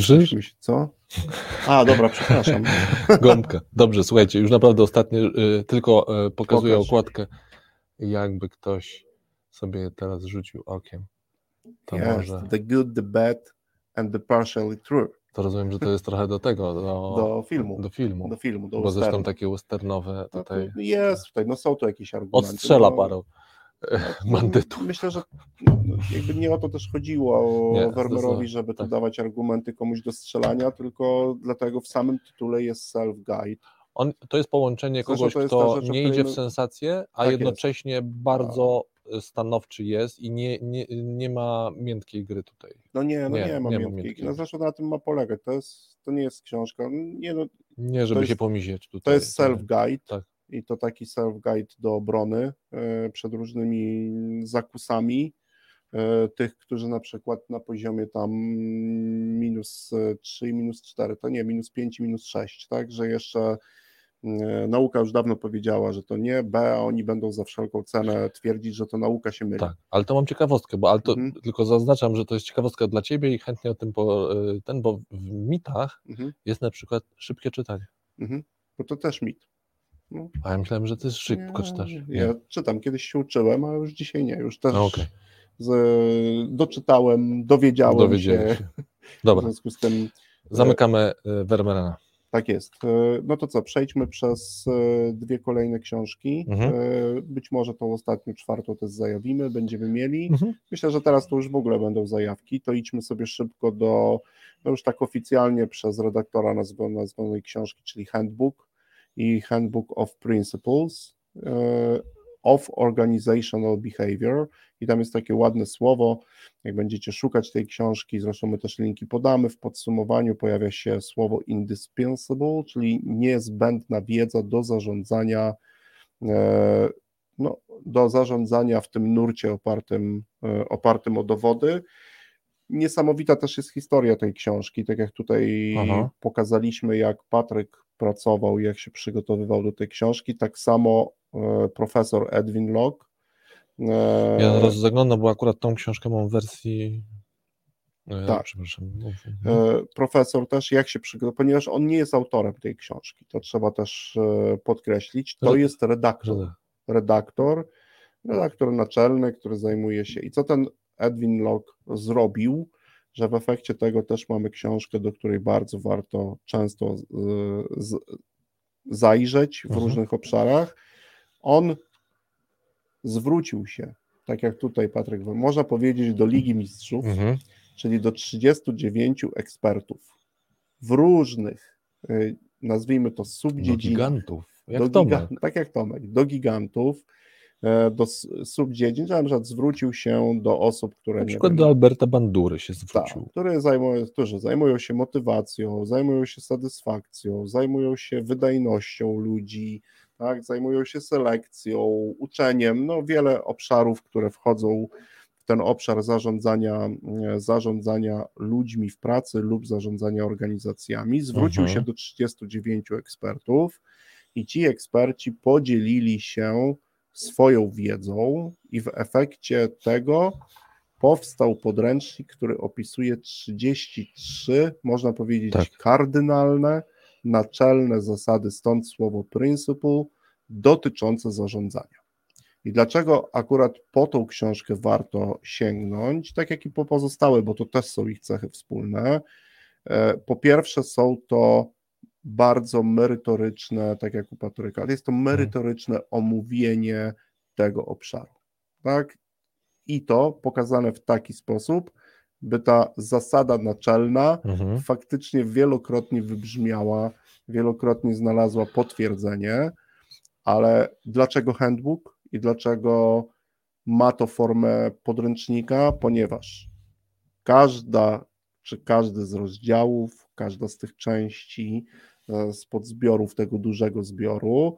Słyszysz? Co? A, dobra, przepraszam. Gąbka. Dobrze, słuchajcie, już naprawdę ostatnie, y, tylko y, pokazuję Pokaż. okładkę, jakby ktoś sobie teraz rzucił okiem. To yes, może... The good, the bad and the partially true. To rozumiem, że to jest trochę do tego, do, do filmu. Do filmu. Do filmu, do Bo zresztą takie westernowe no tutaj. Jest tutaj, no są tu jakieś argumenty. Odstrzela no, parę bandytów. Myślę, że jakby nie o to też chodziło o Wermerowi, żeby tak. tu dawać argumenty komuś do strzelania, tylko dlatego w samym tytule jest self-guide. On, to jest połączenie kogoś, kto rzecz, nie idzie w sensację, a tak jednocześnie jest. bardzo stanowczy jest i nie, nie, nie ma miętkiej gry tutaj. No nie, no nie, nie ma nie miętkiej. miętkiej. No zresztą na tym ma polegać. To, jest, to nie jest książka. Nie, no, nie żeby się pomisieć tutaj. To jest self-guide. Tak i to taki self-guide do obrony e, przed różnymi zakusami. e, tych, którzy na przykład na poziomie tam minus 3, minus 4, to nie, minus 5, minus 6, tak, że jeszcze E, nauka już dawno powiedziała, że to nie B, a oni będą za wszelką cenę twierdzić, że to nauka się myli. Tak, ale to mam ciekawostkę, bo ale to mhm. tylko zaznaczam, że to jest ciekawostka dla Ciebie i chętnie o tym po, e, ten, bo w mitach mhm. jest na przykład szybkie czytanie. Mhm. Bo to też mit. No. A ja myślałem, że Ty szybko czytasz. Nie. Ja czytam, kiedyś się uczyłem, a już dzisiaj nie, już też okay. z, doczytałem, dowiedziałem, dowiedziałem się. się. Dobra. W związku z tym... Zamykamy e, Wermerana. Tak jest. E, no to co, przejdźmy przez e, dwie kolejne książki. Mhm. E, być może tą ostatnią, czwartą też zajawimy, będziemy mieli. Mhm. Myślę, że teraz to już w ogóle będą zajawki. To idźmy sobie szybko do, no już tak oficjalnie przez redaktora nazwanej książki, czyli Handbook i Handbook of Principles of Organizational Behavior i tam jest takie ładne słowo, jak będziecie szukać tej książki, zresztą my też linki podamy, w podsumowaniu pojawia się słowo indispensable, czyli niezbędna wiedza do zarządzania e, no, do zarządzania w tym nurcie opartym, e, opartym o dowody. Niesamowita też jest historia tej książki, tak jak tutaj Aha. pokazaliśmy, jak Patryk pracował, jak się przygotowywał do tej książki, tak samo e, profesor Edwin Locke. E, ja raz zaglądam, bo akurat tą książkę mam w wersji no tak. Przepraszam. E, profesor też, jak się przygotował, ponieważ on nie jest autorem tej książki, to trzeba też podkreślić, to jest redaktor. Redaktor, redaktor naczelny, który zajmuje się. I co ten Edwin Locke zrobił? że w efekcie tego też mamy książkę, do której bardzo warto często z, zajrzeć w mhm. różnych obszarach. On zwrócił się, tak jak tutaj Patryk, można powiedzieć, do Ligi Mistrzów, mhm. czyli do 39 ekspertów w różnych, y, nazwijmy to subdziedzinach. Do gigantów, jak do giga, tak jak Tomek, do gigantów, E, do subdziedzin, że na przykład zwrócił się do osób, które. Na przykład wiem, do Alberta Bandury się zwrócił. Tak, które zajmują, którzy zajmują się motywacją, zajmują się satysfakcją, zajmują się wydajnością ludzi, tak, zajmują się selekcją, uczeniem, no wiele obszarów, które wchodzą w ten obszar zarządzania, e, zarządzania ludźmi w pracy lub zarządzania organizacjami. Zwrócił mhm. się do 39 ekspertów i ci eksperci podzielili się swoją wiedzą i w efekcie tego powstał podręcznik, który opisuje 33, można powiedzieć, tak. kardynalne, naczelne zasady, stąd słowo principle, dotyczące zarządzania. I dlaczego akurat po tą książkę warto sięgnąć, tak jak i po pozostałe, bo to też są ich cechy wspólne. E, po pierwsze, są to bardzo merytoryczne, tak jak u Patryka, ale jest to mhm. merytoryczne omówienie tego obszaru. Tak? I to pokazane w taki sposób, by ta zasada naczelna mhm. faktycznie wielokrotnie wybrzmiała, wielokrotnie znalazła potwierdzenie, ale dlaczego handbook i dlaczego ma to formę podręcznika? Ponieważ każda czy każdy z rozdziałów, każda z tych części z podzbiorów tego dużego zbioru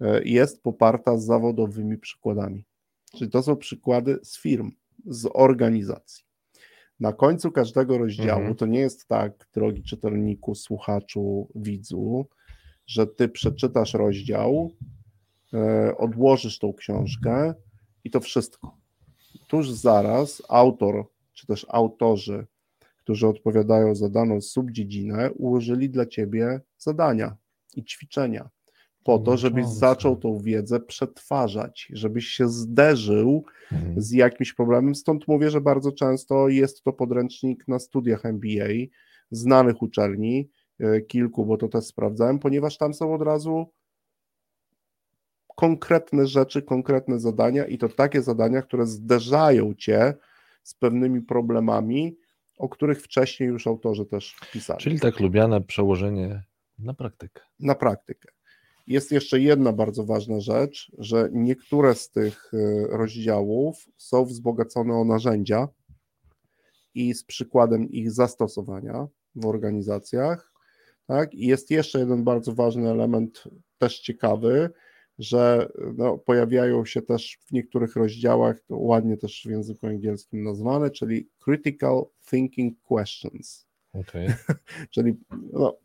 e, jest poparta zawodowymi przykładami. Czyli to są przykłady z firm, z organizacji. Na końcu każdego rozdziału mhm. to nie jest tak, drogi czytelniku, słuchaczu, widzu, że ty przeczytasz rozdział, e, odłożysz tą książkę i to wszystko. Tuż zaraz autor, czy też autorzy którzy odpowiadają za daną subdziedzinę, ułożyli dla ciebie zadania i ćwiczenia po to, żebyś zaczął tą wiedzę przetwarzać, żebyś się zderzył mhm. z jakimś problemem. Stąd mówię, że bardzo często jest to podręcznik na studiach MBA, znanych uczelni, e, kilku, bo to też sprawdzałem, ponieważ tam są od razu konkretne rzeczy, konkretne zadania i to takie zadania, które zderzają cię z pewnymi problemami, o których wcześniej już autorzy też pisali. Czyli tak lubiane przełożenie na praktykę. Na praktykę. Jest jeszcze jedna bardzo ważna rzecz, że niektóre z tych y, rozdziałów są wzbogacone o narzędzia i z przykładem ich zastosowania w organizacjach. Tak? I jest jeszcze jeden bardzo ważny element, też ciekawy, że no, pojawiają się też w niektórych rozdziałach, to ładnie też w języku angielskim nazwane, czyli critical thinking questions. Okay. czyli no,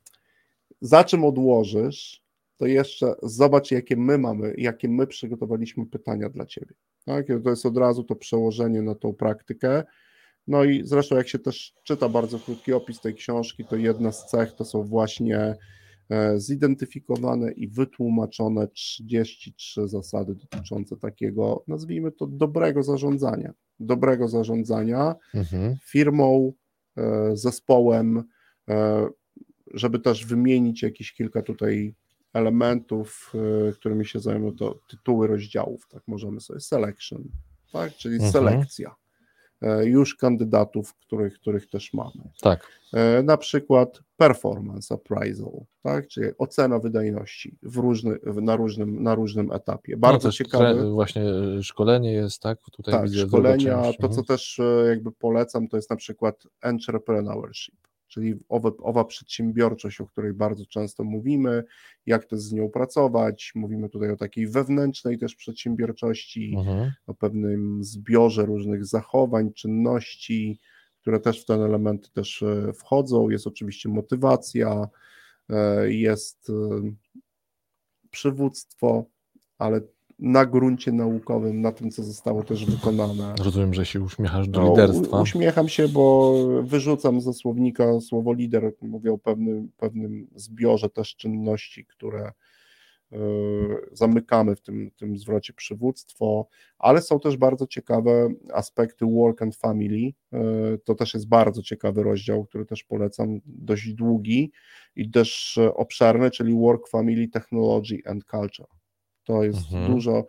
za czym odłożysz, to jeszcze zobacz, jakie my mamy, jakie my przygotowaliśmy pytania dla ciebie. Tak? To jest od razu to przełożenie na tą praktykę. No i zresztą, jak się też czyta bardzo krótki opis tej książki, to jedna z cech to są właśnie e, zidentyfikowane i wytłumaczone 33 zasady dotyczące takiego, nazwijmy to, dobrego zarządzania. Dobrego zarządzania mhm. firmą, e, zespołem, e, żeby też wymienić jakieś kilka tutaj elementów, którymi się zajmują, to tytuły rozdziałów, tak możemy sobie, selection, tak, czyli mhm. selekcja E, już kandydatów, których, których też mamy. Tak. E, na przykład performance appraisal, tak? czyli ocena wydajności w różny, na, różnym, na różnym etapie. No Bardzo no ciekawe. Właśnie szkolenie jest, tak? Tutaj tak, szkolenia. To, co mhm. też e, jakby polecam, to jest na przykład entrepreneurship czyli owa, owa przedsiębiorczość, o której bardzo często mówimy, jak to z nią pracować. Mówimy tutaj o takiej wewnętrznej też przedsiębiorczości, mhm. o pewnym zbiorze różnych zachowań, czynności, które też w ten element też e, wchodzą. Jest oczywiście motywacja, e, jest e, przywództwo, ale na gruncie naukowym, na tym, co zostało też wykonane. Rozumiem, że się uśmiechasz do no, liderstwa. Uśmiecham się, bo wyrzucam ze słownika słowo lider, mówię o pewnym, pewnym zbiorze też czynności, które y, zamykamy w tym, tym zwrocie przywództwo, ale są też bardzo ciekawe aspekty work and family. Y, to też jest bardzo ciekawy rozdział, który też polecam, dość długi i też obszerny, czyli work, family, technology and culture. To jest mhm. dużo.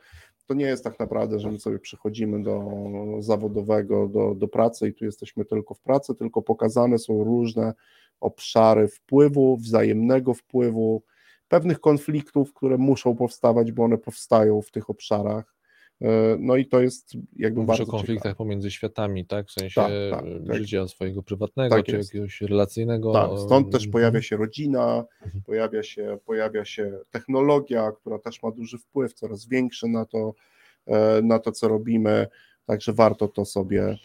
To nie jest tak naprawdę, że my sobie przychodzimy do zawodowego, do, do pracy i tu jesteśmy tylko w pracy, tylko pokazane są różne obszary wpływu, wzajemnego wpływu, pewnych konfliktów, które muszą powstawać, bo one powstają w tych obszarach. E, no i to jest jakby Mówisz bardzo o konfliktach ciekawe. pomiędzy światami, tak? W sensie tak, tak, tak. życia swojego prywatnego, tak czy jest. jakiegoś relacyjnego. Tak, stąd też pojawia się rodzina, mhm. pojawia się, pojawia się technologia, która też ma duży wpływ, coraz większy na to, e, na to, co robimy. Także warto to sobie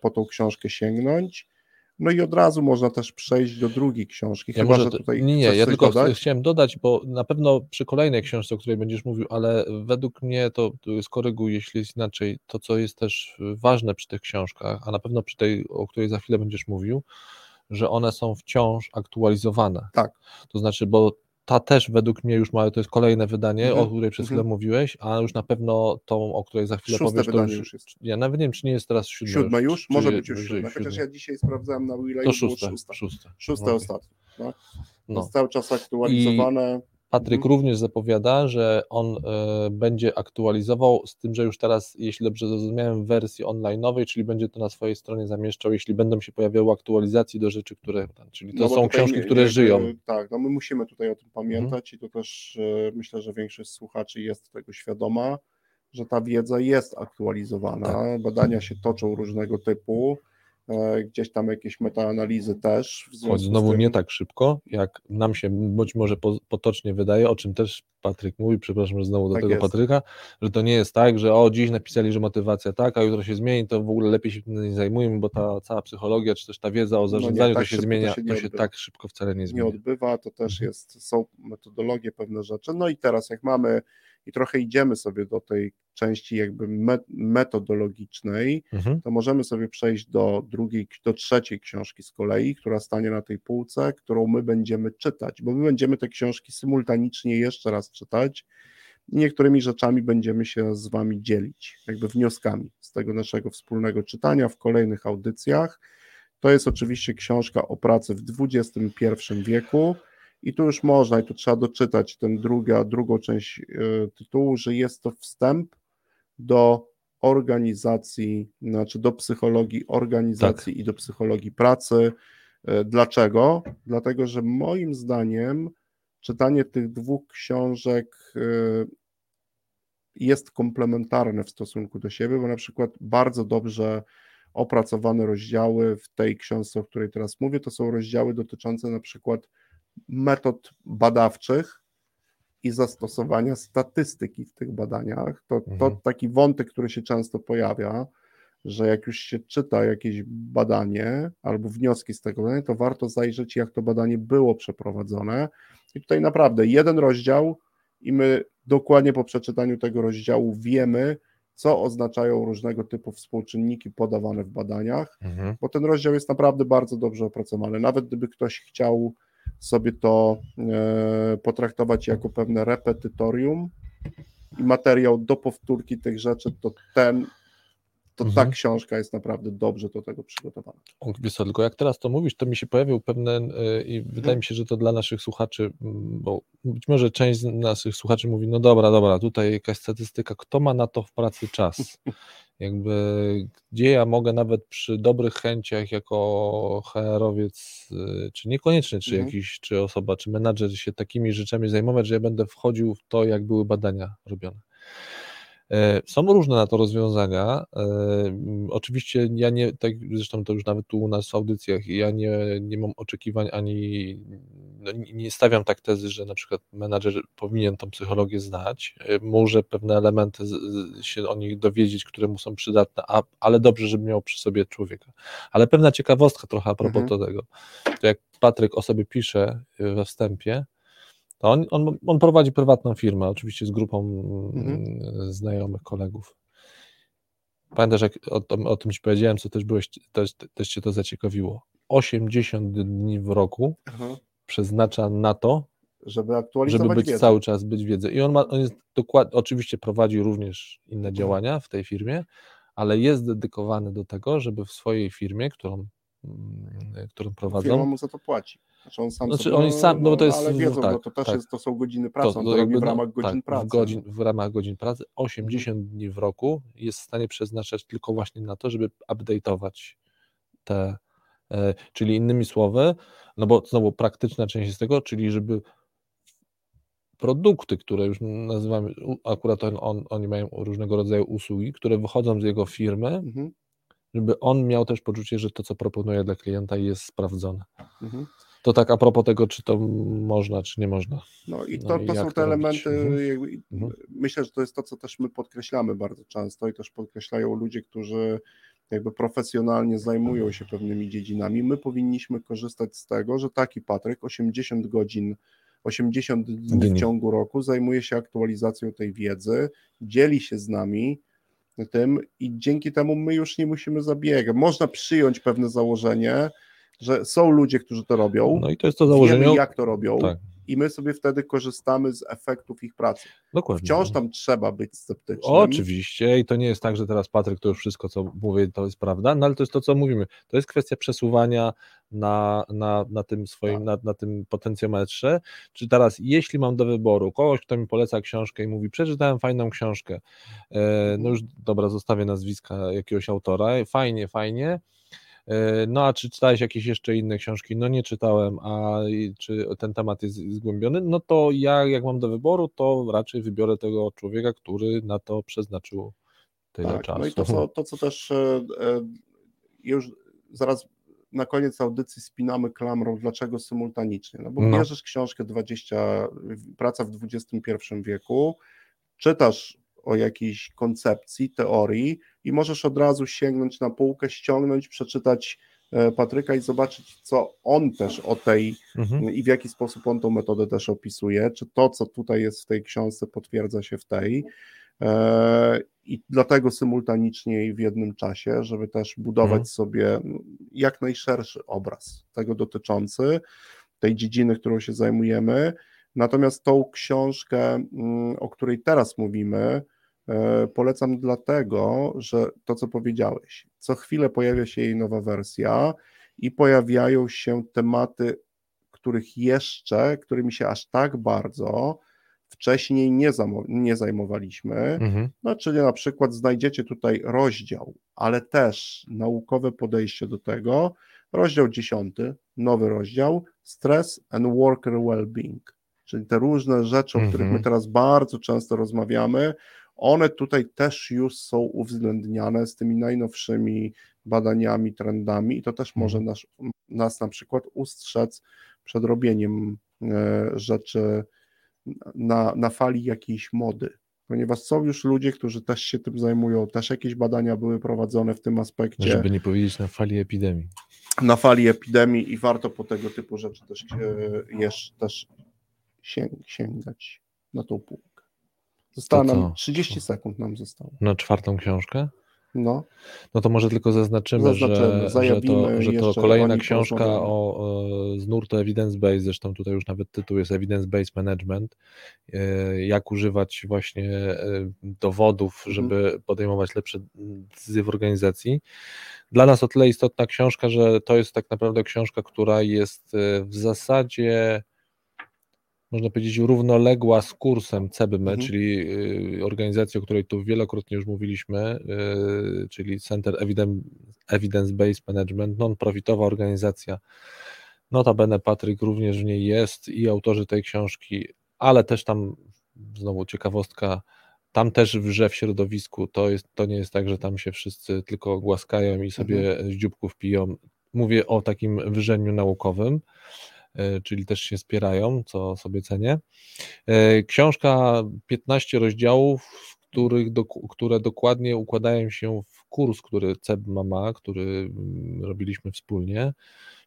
po tą książkę sięgnąć. No i od razu można też przejść do drugiej książki. Ja chyba, może, że tutaj nie, nie, ja tylko dodać? chciałem dodać, bo na pewno przy kolejnej książce, o której będziesz mówił, ale według mnie to skoryguj, jeśli jest inaczej, to co jest też ważne przy tych książkach, a na pewno przy tej, o której za chwilę będziesz mówił, że one są wciąż aktualizowane. Tak. To znaczy, bo ta też według mnie już ma, to jest kolejne wydanie, -hmm. o której przez chwilę -hmm. mówiłeś, a już na pewno tą, o której za chwilę Szóste powiesz, wydanie to już, już jest. Ja nawet nie wiem, czy nie jest teraz siódme. Siódme już? już? Może być już siódme, chociaż ja dzisiaj sprawdzałem na Willa to szóste, szóste. Szóste, szóste no. ostatnie. Tak? No. Jest cały czas aktualizowane. I Patryk mhm. również zapowiada, że on e, będzie aktualizował, z tym, że już teraz, jeśli dobrze zrozumiałem, w wersji online'owej, czyli będzie to na swojej stronie zamieszczał, jeśli będą się pojawiały aktualizacje do rzeczy, które. Czyli to no są książki, nie, które żyją. Tak, no my musimy tutaj o tym pamiętać mhm. i to też e, myślę, że większość słuchaczy jest tego świadoma, że ta wiedza jest aktualizowana. Tak. Badania się toczą różnego typu. E, gdzieś tam jakieś metaanalizy też. Choć znowu tym... nie tak szybko, jak nam się być może potocznie wydaje, o czym też Patryk mówi, przepraszam, że znowu do tak tego jest. Patryka, że to nie jest tak, że o dziś napisali, że motywacja tak, a jutro się zmieni, to w ogóle lepiej się tym nie zajmujemy, bo ta cała psychologia, czy też ta wiedza o zarządzaniu, no nie, tak to się zmienia, to się, to się tak szybko wcale nie zmienia. Nie odbywa, to też mhm. jest, są metodologie, pewne rzeczy. No i teraz jak mamy i trochę idziemy sobie do tej części jakby metodologicznej, mhm. to możemy sobie przejść do drugiej, do trzeciej książki z kolei, która stanie na tej półce, którą my będziemy czytać, bo my będziemy te książki symultanicznie jeszcze raz czytać i niektórymi rzeczami będziemy się z Wami dzielić, jakby wnioskami z tego naszego wspólnego czytania w kolejnych audycjach. To jest oczywiście książka o pracy w XXI wieku, i tu już można, i tu trzeba doczytać tę druga, drugą część e, tytułu, że jest to wstęp do organizacji, znaczy do psychologii organizacji tak. i do psychologii pracy. E, dlaczego? Dlatego, że moim zdaniem czytanie tych dwóch książek e, jest komplementarne w stosunku do siebie, bo na przykład bardzo dobrze opracowane rozdziały w tej książce, o której teraz mówię, to są rozdziały dotyczące na przykład metod badawczych i zastosowania statystyki w tych badaniach. To, mhm. to taki wątek, który się często pojawia, że jak już się czyta jakieś badanie albo wnioski z tego badania, to warto zajrzeć, jak to badanie było przeprowadzone. I tutaj naprawdę jeden rozdział, i my dokładnie po przeczytaniu tego rozdziału wiemy, co oznaczają różnego typu współczynniki podawane w badaniach, mhm. bo ten rozdział jest naprawdę bardzo dobrze opracowany. Nawet gdyby ktoś chciał sobie to e, potraktować jako pewne repetytorium i materiał do powtórki tych rzeczy, to ten to mhm. ta książka jest naprawdę dobrze do tego przygotowana. Wiesz co, tylko jak teraz to mówisz, to mi się pojawił pewne yy, i wydaje mi się, że to dla naszych słuchaczy, bo być może część z naszych słuchaczy mówi, no dobra, dobra, tutaj jakaś statystyka, kto ma na to w pracy czas? Jakby, gdzie ja mogę nawet przy dobrych chęciach jako HR-owiec, yy, czy niekoniecznie, czy mhm. jakiś, czy osoba, czy menadżer się takimi rzeczami zajmować, że ja będę wchodził w to, jak były badania robione. E, są różne na to rozwiązania. E, oczywiście ja nie, tak zresztą to już nawet tu u nas w audycjach, ja nie, nie mam oczekiwań ani no, nie stawiam tak tezy, że na przykład menadżer powinien tą psychologię znać. E, może pewne elementy się o nich dowiedzieć, które mu są przydatne, a, ale dobrze, żeby miał przy sobie człowieka. Ale pewna ciekawostka trochę a propos mhm. tego. To jak Patryk o sobie pisze we wstępie, on, on, on prowadzi prywatną firmę, oczywiście z grupą mhm. znajomych, kolegów. Pamiętasz, jak o, o, tym ci powiedziałem, co też byłeś, też, też cię to zaciekawiło. 80 dni w roku przeznacza na to, żeby aktualizować żeby być wiedzę. cały czas być wiedzę. I on, ma, on jest dokładnie, oczywiście prowadzi również inne mhm. działania w tej firmie, ale jest dedykowany do tego, żeby w swojej firmie, którą, mm, którą prowadzą. Firma mu za to płaci. Znaczy on sam znaczy sobie, on sam, no, bo to jest, ale wiedzą, tak, to też tak. jest, to są godziny pracy, to, to jakby, w ramach godzin tak, pracy. W, godzin, w ramach godzin pracy 80 mhm. dni w roku jest w stanie przeznaczać tylko właśnie na to, żeby update'ować te, e, czyli innymi słowy, no bo znowu praktyczna część jest tego, czyli żeby produkty, które już nazywamy, akurat on, on, oni mają różnego rodzaju usługi, które wychodzą z jego firmy, mhm. żeby on miał też poczucie, że to, co proponuje dla klienta jest sprawdzone. Mhm. To tak a propos tego, czy to można, czy nie można. No i to, no to są te elementy, mhm. mhm. myślę, że to jest to, co też my podkreślamy bardzo często i też podkreślają ludzie, którzy jakby profesjonalnie zajmują się pewnymi dziedzinami. My powinniśmy korzystać z tego, że taki Patryk 80 godzin 80 dni w ciągu roku zajmuje się aktualizacją tej wiedzy, dzieli się z nami tym i dzięki temu my już nie musimy zabiegać. Można przyjąć pewne założenie, że są ludzie, którzy to robią. No i to jest to założenie. Wiemy, jak to robią. Tak. I my sobie wtedy korzystamy z efektów ich pracy. Dokładnie. Wciąż tam trzeba być sceptycznym. Oczywiście, i to nie jest tak, że teraz Patryk to już wszystko, co mówię, to jest prawda, no ale to jest to, co mówimy. To jest kwestia przesuwania na, na, na tym swoim, tak. na, na tym potencjometrze. Czy teraz, jeśli mam do wyboru kogoś, kto mi poleca książkę i mówi, przeczytałem fajną książkę, e, no już dobra, zostawię nazwiska jakiegoś autora, fajnie, fajnie no a czy czytałeś jakieś jeszcze inne książki? No nie czytałem, a czy ten temat jest zgłębiony? No to ja jak mam do wyboru, to raczej wybiorę tego człowieka, który na to przeznaczył tyle tak, czasu. No i to, co, to, co też e, e, już zaraz na koniec audycji spinamy klamrą, dlaczego symultanicznie. No bo no. bierzesz książkę 20, praca w XXI wieku, czytasz o jakiejś koncepcji, teorii i możesz od razu sięgnąć na półkę, ściągnąć, przeczytać e, Patryka i zobaczyć, co on też o tej mhm. i w jaki sposób on tą metodę też opisuje, czy to, co tutaj jest w tej książce, potwierdza się w tej. E, I dlatego symultanicznie i w jednym czasie, żeby też budować mhm. sobie jak najszerszy obraz tego dotyczący tej dziedziny, którą się zajmujemy. Natomiast tą książkę, mm, o której teraz mówimy, polecam dlatego, że to, co powiedziałeś, co chwilę pojawia się jej nowa wersja i pojawiają się tematy, których jeszcze, którymi się aż tak bardzo wcześniej nie, nie zajmowaliśmy. Mhm. No, czyli na przykład znajdziecie tutaj rozdział, ale też naukowe podejście do tego. Rozdział dziesiąty, nowy rozdział, Stress and Worker Wellbeing, czyli te różne rzeczy, o których my mhm. teraz bardzo często rozmawiamy, one tutaj też już są uwzględniane z tymi najnowszymi badaniami, trendami i to też może mhm. nas, nas na przykład ustrzec przed robieniem e, rzeczy na, na fali jakiejś mody, ponieważ są już ludzie, którzy też się tym zajmują, też jakieś badania były prowadzone w tym aspekcie. Żeby nie powiedzieć na fali epidemii. Na fali epidemii i warto po tego typu rzeczy też, e, też sięgać na tą półkę. Zostało nam 30 sekund nam zostało. Na czwartą książkę? No. no to może tylko zaznaczymy, zaznaczymy że, że, to, że to kolejna książka o, o, z nurtu evidence-based, zresztą tutaj już nawet tytuł jest evidence-based management, e, jak używać właśnie e, dowodów, mhm. żeby podejmować lepsze decyzje w organizacji. Dla nas o tyle istotna książka, że to jest tak naprawdę książka, która jest e, w zasadzie można powiedzieć, równoległa z kursem CBM, mhm. czyli y, organizacji, o której tu wielokrotnie już mówiliśmy, y, czyli Center Evidence-Based Management, non-profitowa organizacja. Notabene Patryk również w niej jest i autorzy tej książki, ale też tam, znowu ciekawostka, tam też wrze w środowisku, to, jest, to nie jest tak, że tam się wszyscy tylko głaskają i sobie mhm. z dzióbków piją. Mówię o takim wrzeniu naukowym. E, czyli też się spierają, co sobie cenię. E, książka 15 rozdziałów, których które dokładnie układają się w kurs, który CEBMA ma, który mm, robiliśmy wspólnie.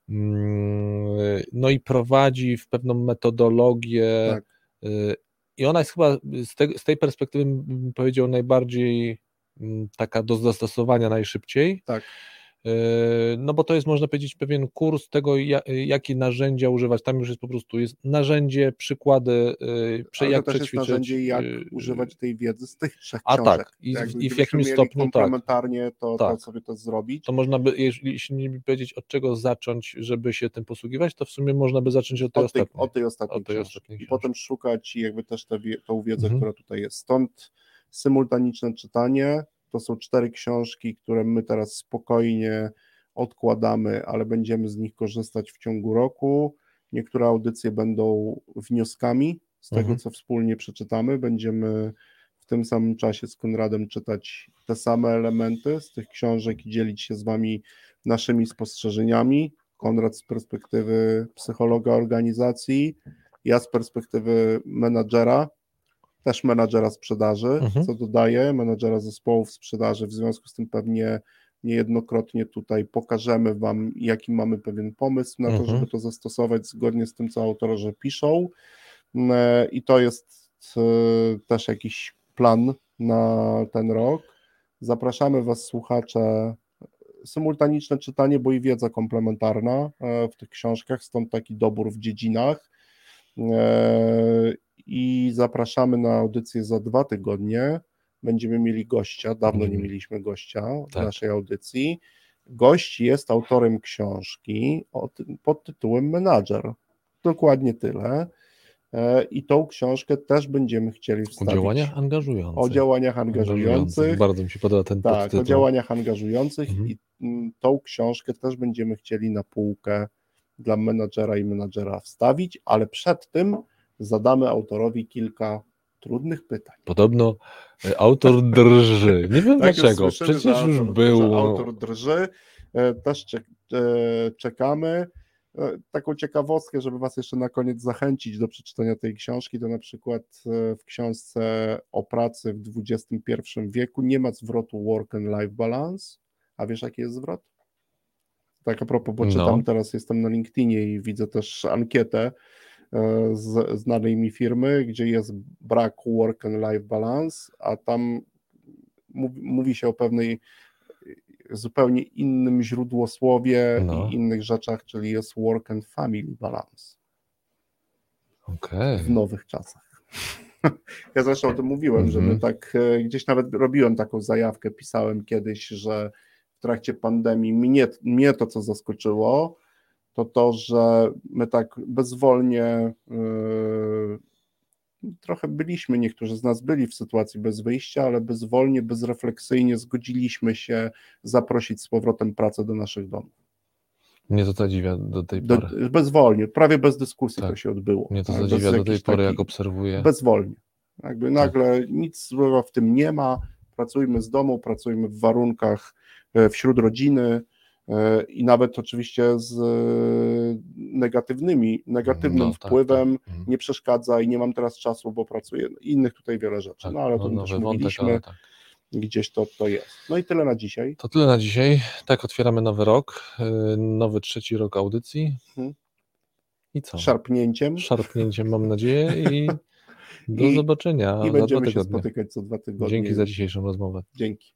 Mm, no i prowadzi w pewną metodologię. Tak. E, I ona jest chyba z tej perspektywy, bym powiedział, najbardziej mm, taka do zastosowania najszybciej. Tak. Yy, no bo to jest, można powiedzieć, pewien kurs tego, jakie narzędzia używać. Tam już jest po prostu jest narzędzie, przykłady, yy, jak to też jest narzędzie, jak yy, używać tej wiedzy z tych trzech A tak, i, w, i w jakim stopniu tak. komplementarnie tak. to, tak. to sobie to zrobić. To można by, jeśli nie powiedzieć, od czego zacząć, żeby się tym posługiwać, to w sumie można by zacząć od tej od ostatniej. Od tej ostatniej, od tej ostatniej I potem szukać jakby też tę wiedzę, mhm. która tutaj jest. Stąd symultaniczne czytanie, to są cztery książki, które my teraz spokojnie odkładamy, ale będziemy z nich korzystać w ciągu roku. Niektóre audycje będą wnioskami z tego, mhm. co wspólnie przeczytamy. Będziemy w tym samym czasie z Konradem czytać te same elementy z tych książek i dzielić się z Wami naszymi spostrzeżeniami. Konrad z perspektywy psychologa organizacji, ja z perspektywy menadżera, też menadżera sprzedaży, mhm. co dodaję, menadżera zespołów sprzedaży, w związku z tym pewnie niejednokrotnie tutaj pokażemy Wam, jaki mamy pewien pomysł na to, mhm. żeby to zastosować zgodnie z tym, co autorzy piszą e, i to jest e, też jakiś plan na ten rok. Zapraszamy Was, słuchacze, symultaniczne czytanie, bo i wiedza komplementarna e, w tych książkach, stąd taki dobór w dziedzinach i zapraszamy na audycję za dwa tygodnie. Będziemy mieli gościa, dawno nie mhm. mieliśmy gościa w tak. naszej audycji. Gość jest autorem książki pod tytułem Menadżer. Dokładnie tyle. E, I tą książkę też będziemy chcieli wstawić. O działaniach angażujących. O działaniach angażujących. angażujących. Bardzo mi się podoba ten Tak, podtytuł. o działaniach angażujących mhm. i mm, tą książkę też będziemy chcieli na półkę dla menadżera i menadżera wstawić, ale przed tym zadamy autorowi kilka trudnych pytań. Podobno e, autor drży. Nie wiem tak dlaczego. Przecież już autor, był. Autor drży. E, też e, czekamy. Taką ciekawostkę, żeby Was jeszcze na koniec zachęcić do przeczytania tej książki, to na przykład w książce o pracy w XXI wieku nie ma zwrotu work and life balance. A wiesz, jaki jest zwrot? Tak a propos, bo czytam no. teraz, jestem na LinkedInie i widzę też ankietę z znanej mi firmy, gdzie jest brak work and life balance, a tam mówi, się o pewnej zupełnie innym źródłosłowie no. i innych rzeczach, czyli jest work and family balance. Okay. W nowych czasach. Ja zresztą o tym mówiłem, mm -hmm. żeby tak e, gdzieś nawet robiłem taką zajawkę, pisałem kiedyś, że w trakcie pandemii mnie, mnie to, co zaskoczyło, to to, że my tak bezwolnie yy, trochę byliśmy, niektórzy z nas byli w sytuacji bez wyjścia, ale bezwolnie, bezrefleksyjnie zgodziliśmy się zaprosić z powrotem pracę do naszych domów. Mnie to zadziwia do tej pory. Do, bezwolnie, prawie bez dyskusji tak. to się odbyło. Mnie to tak, zadziwia do tej pory, jak obserwuję. Bezwolnie. Jakby nagle tak. nic złego w tym nie ma, pracujmy z domu, pracujmy w warunkach e, wśród rodziny, i nawet oczywiście z e, negatywnymi, negatywnym no, tak, wpływem, tak, tak. nie przeszkadza i nie mam teraz czasu, bo pracuję, innych tutaj wiele rzeczy, tak, no ale no, tym też mówiliśmy, wątek, gdzieś to, to jest. No i tyle na dzisiaj. To tyle na dzisiaj, tak otwieramy nowy rok, e, nowy trzeci rok audycji hmm. i co? Szarpnięciem. Szarpnięciem mam nadzieję i do I, zobaczenia I będziemy się spotykać co dwa tygodnie. Dzięki za dzisiejszą rozmowę. Dzięki.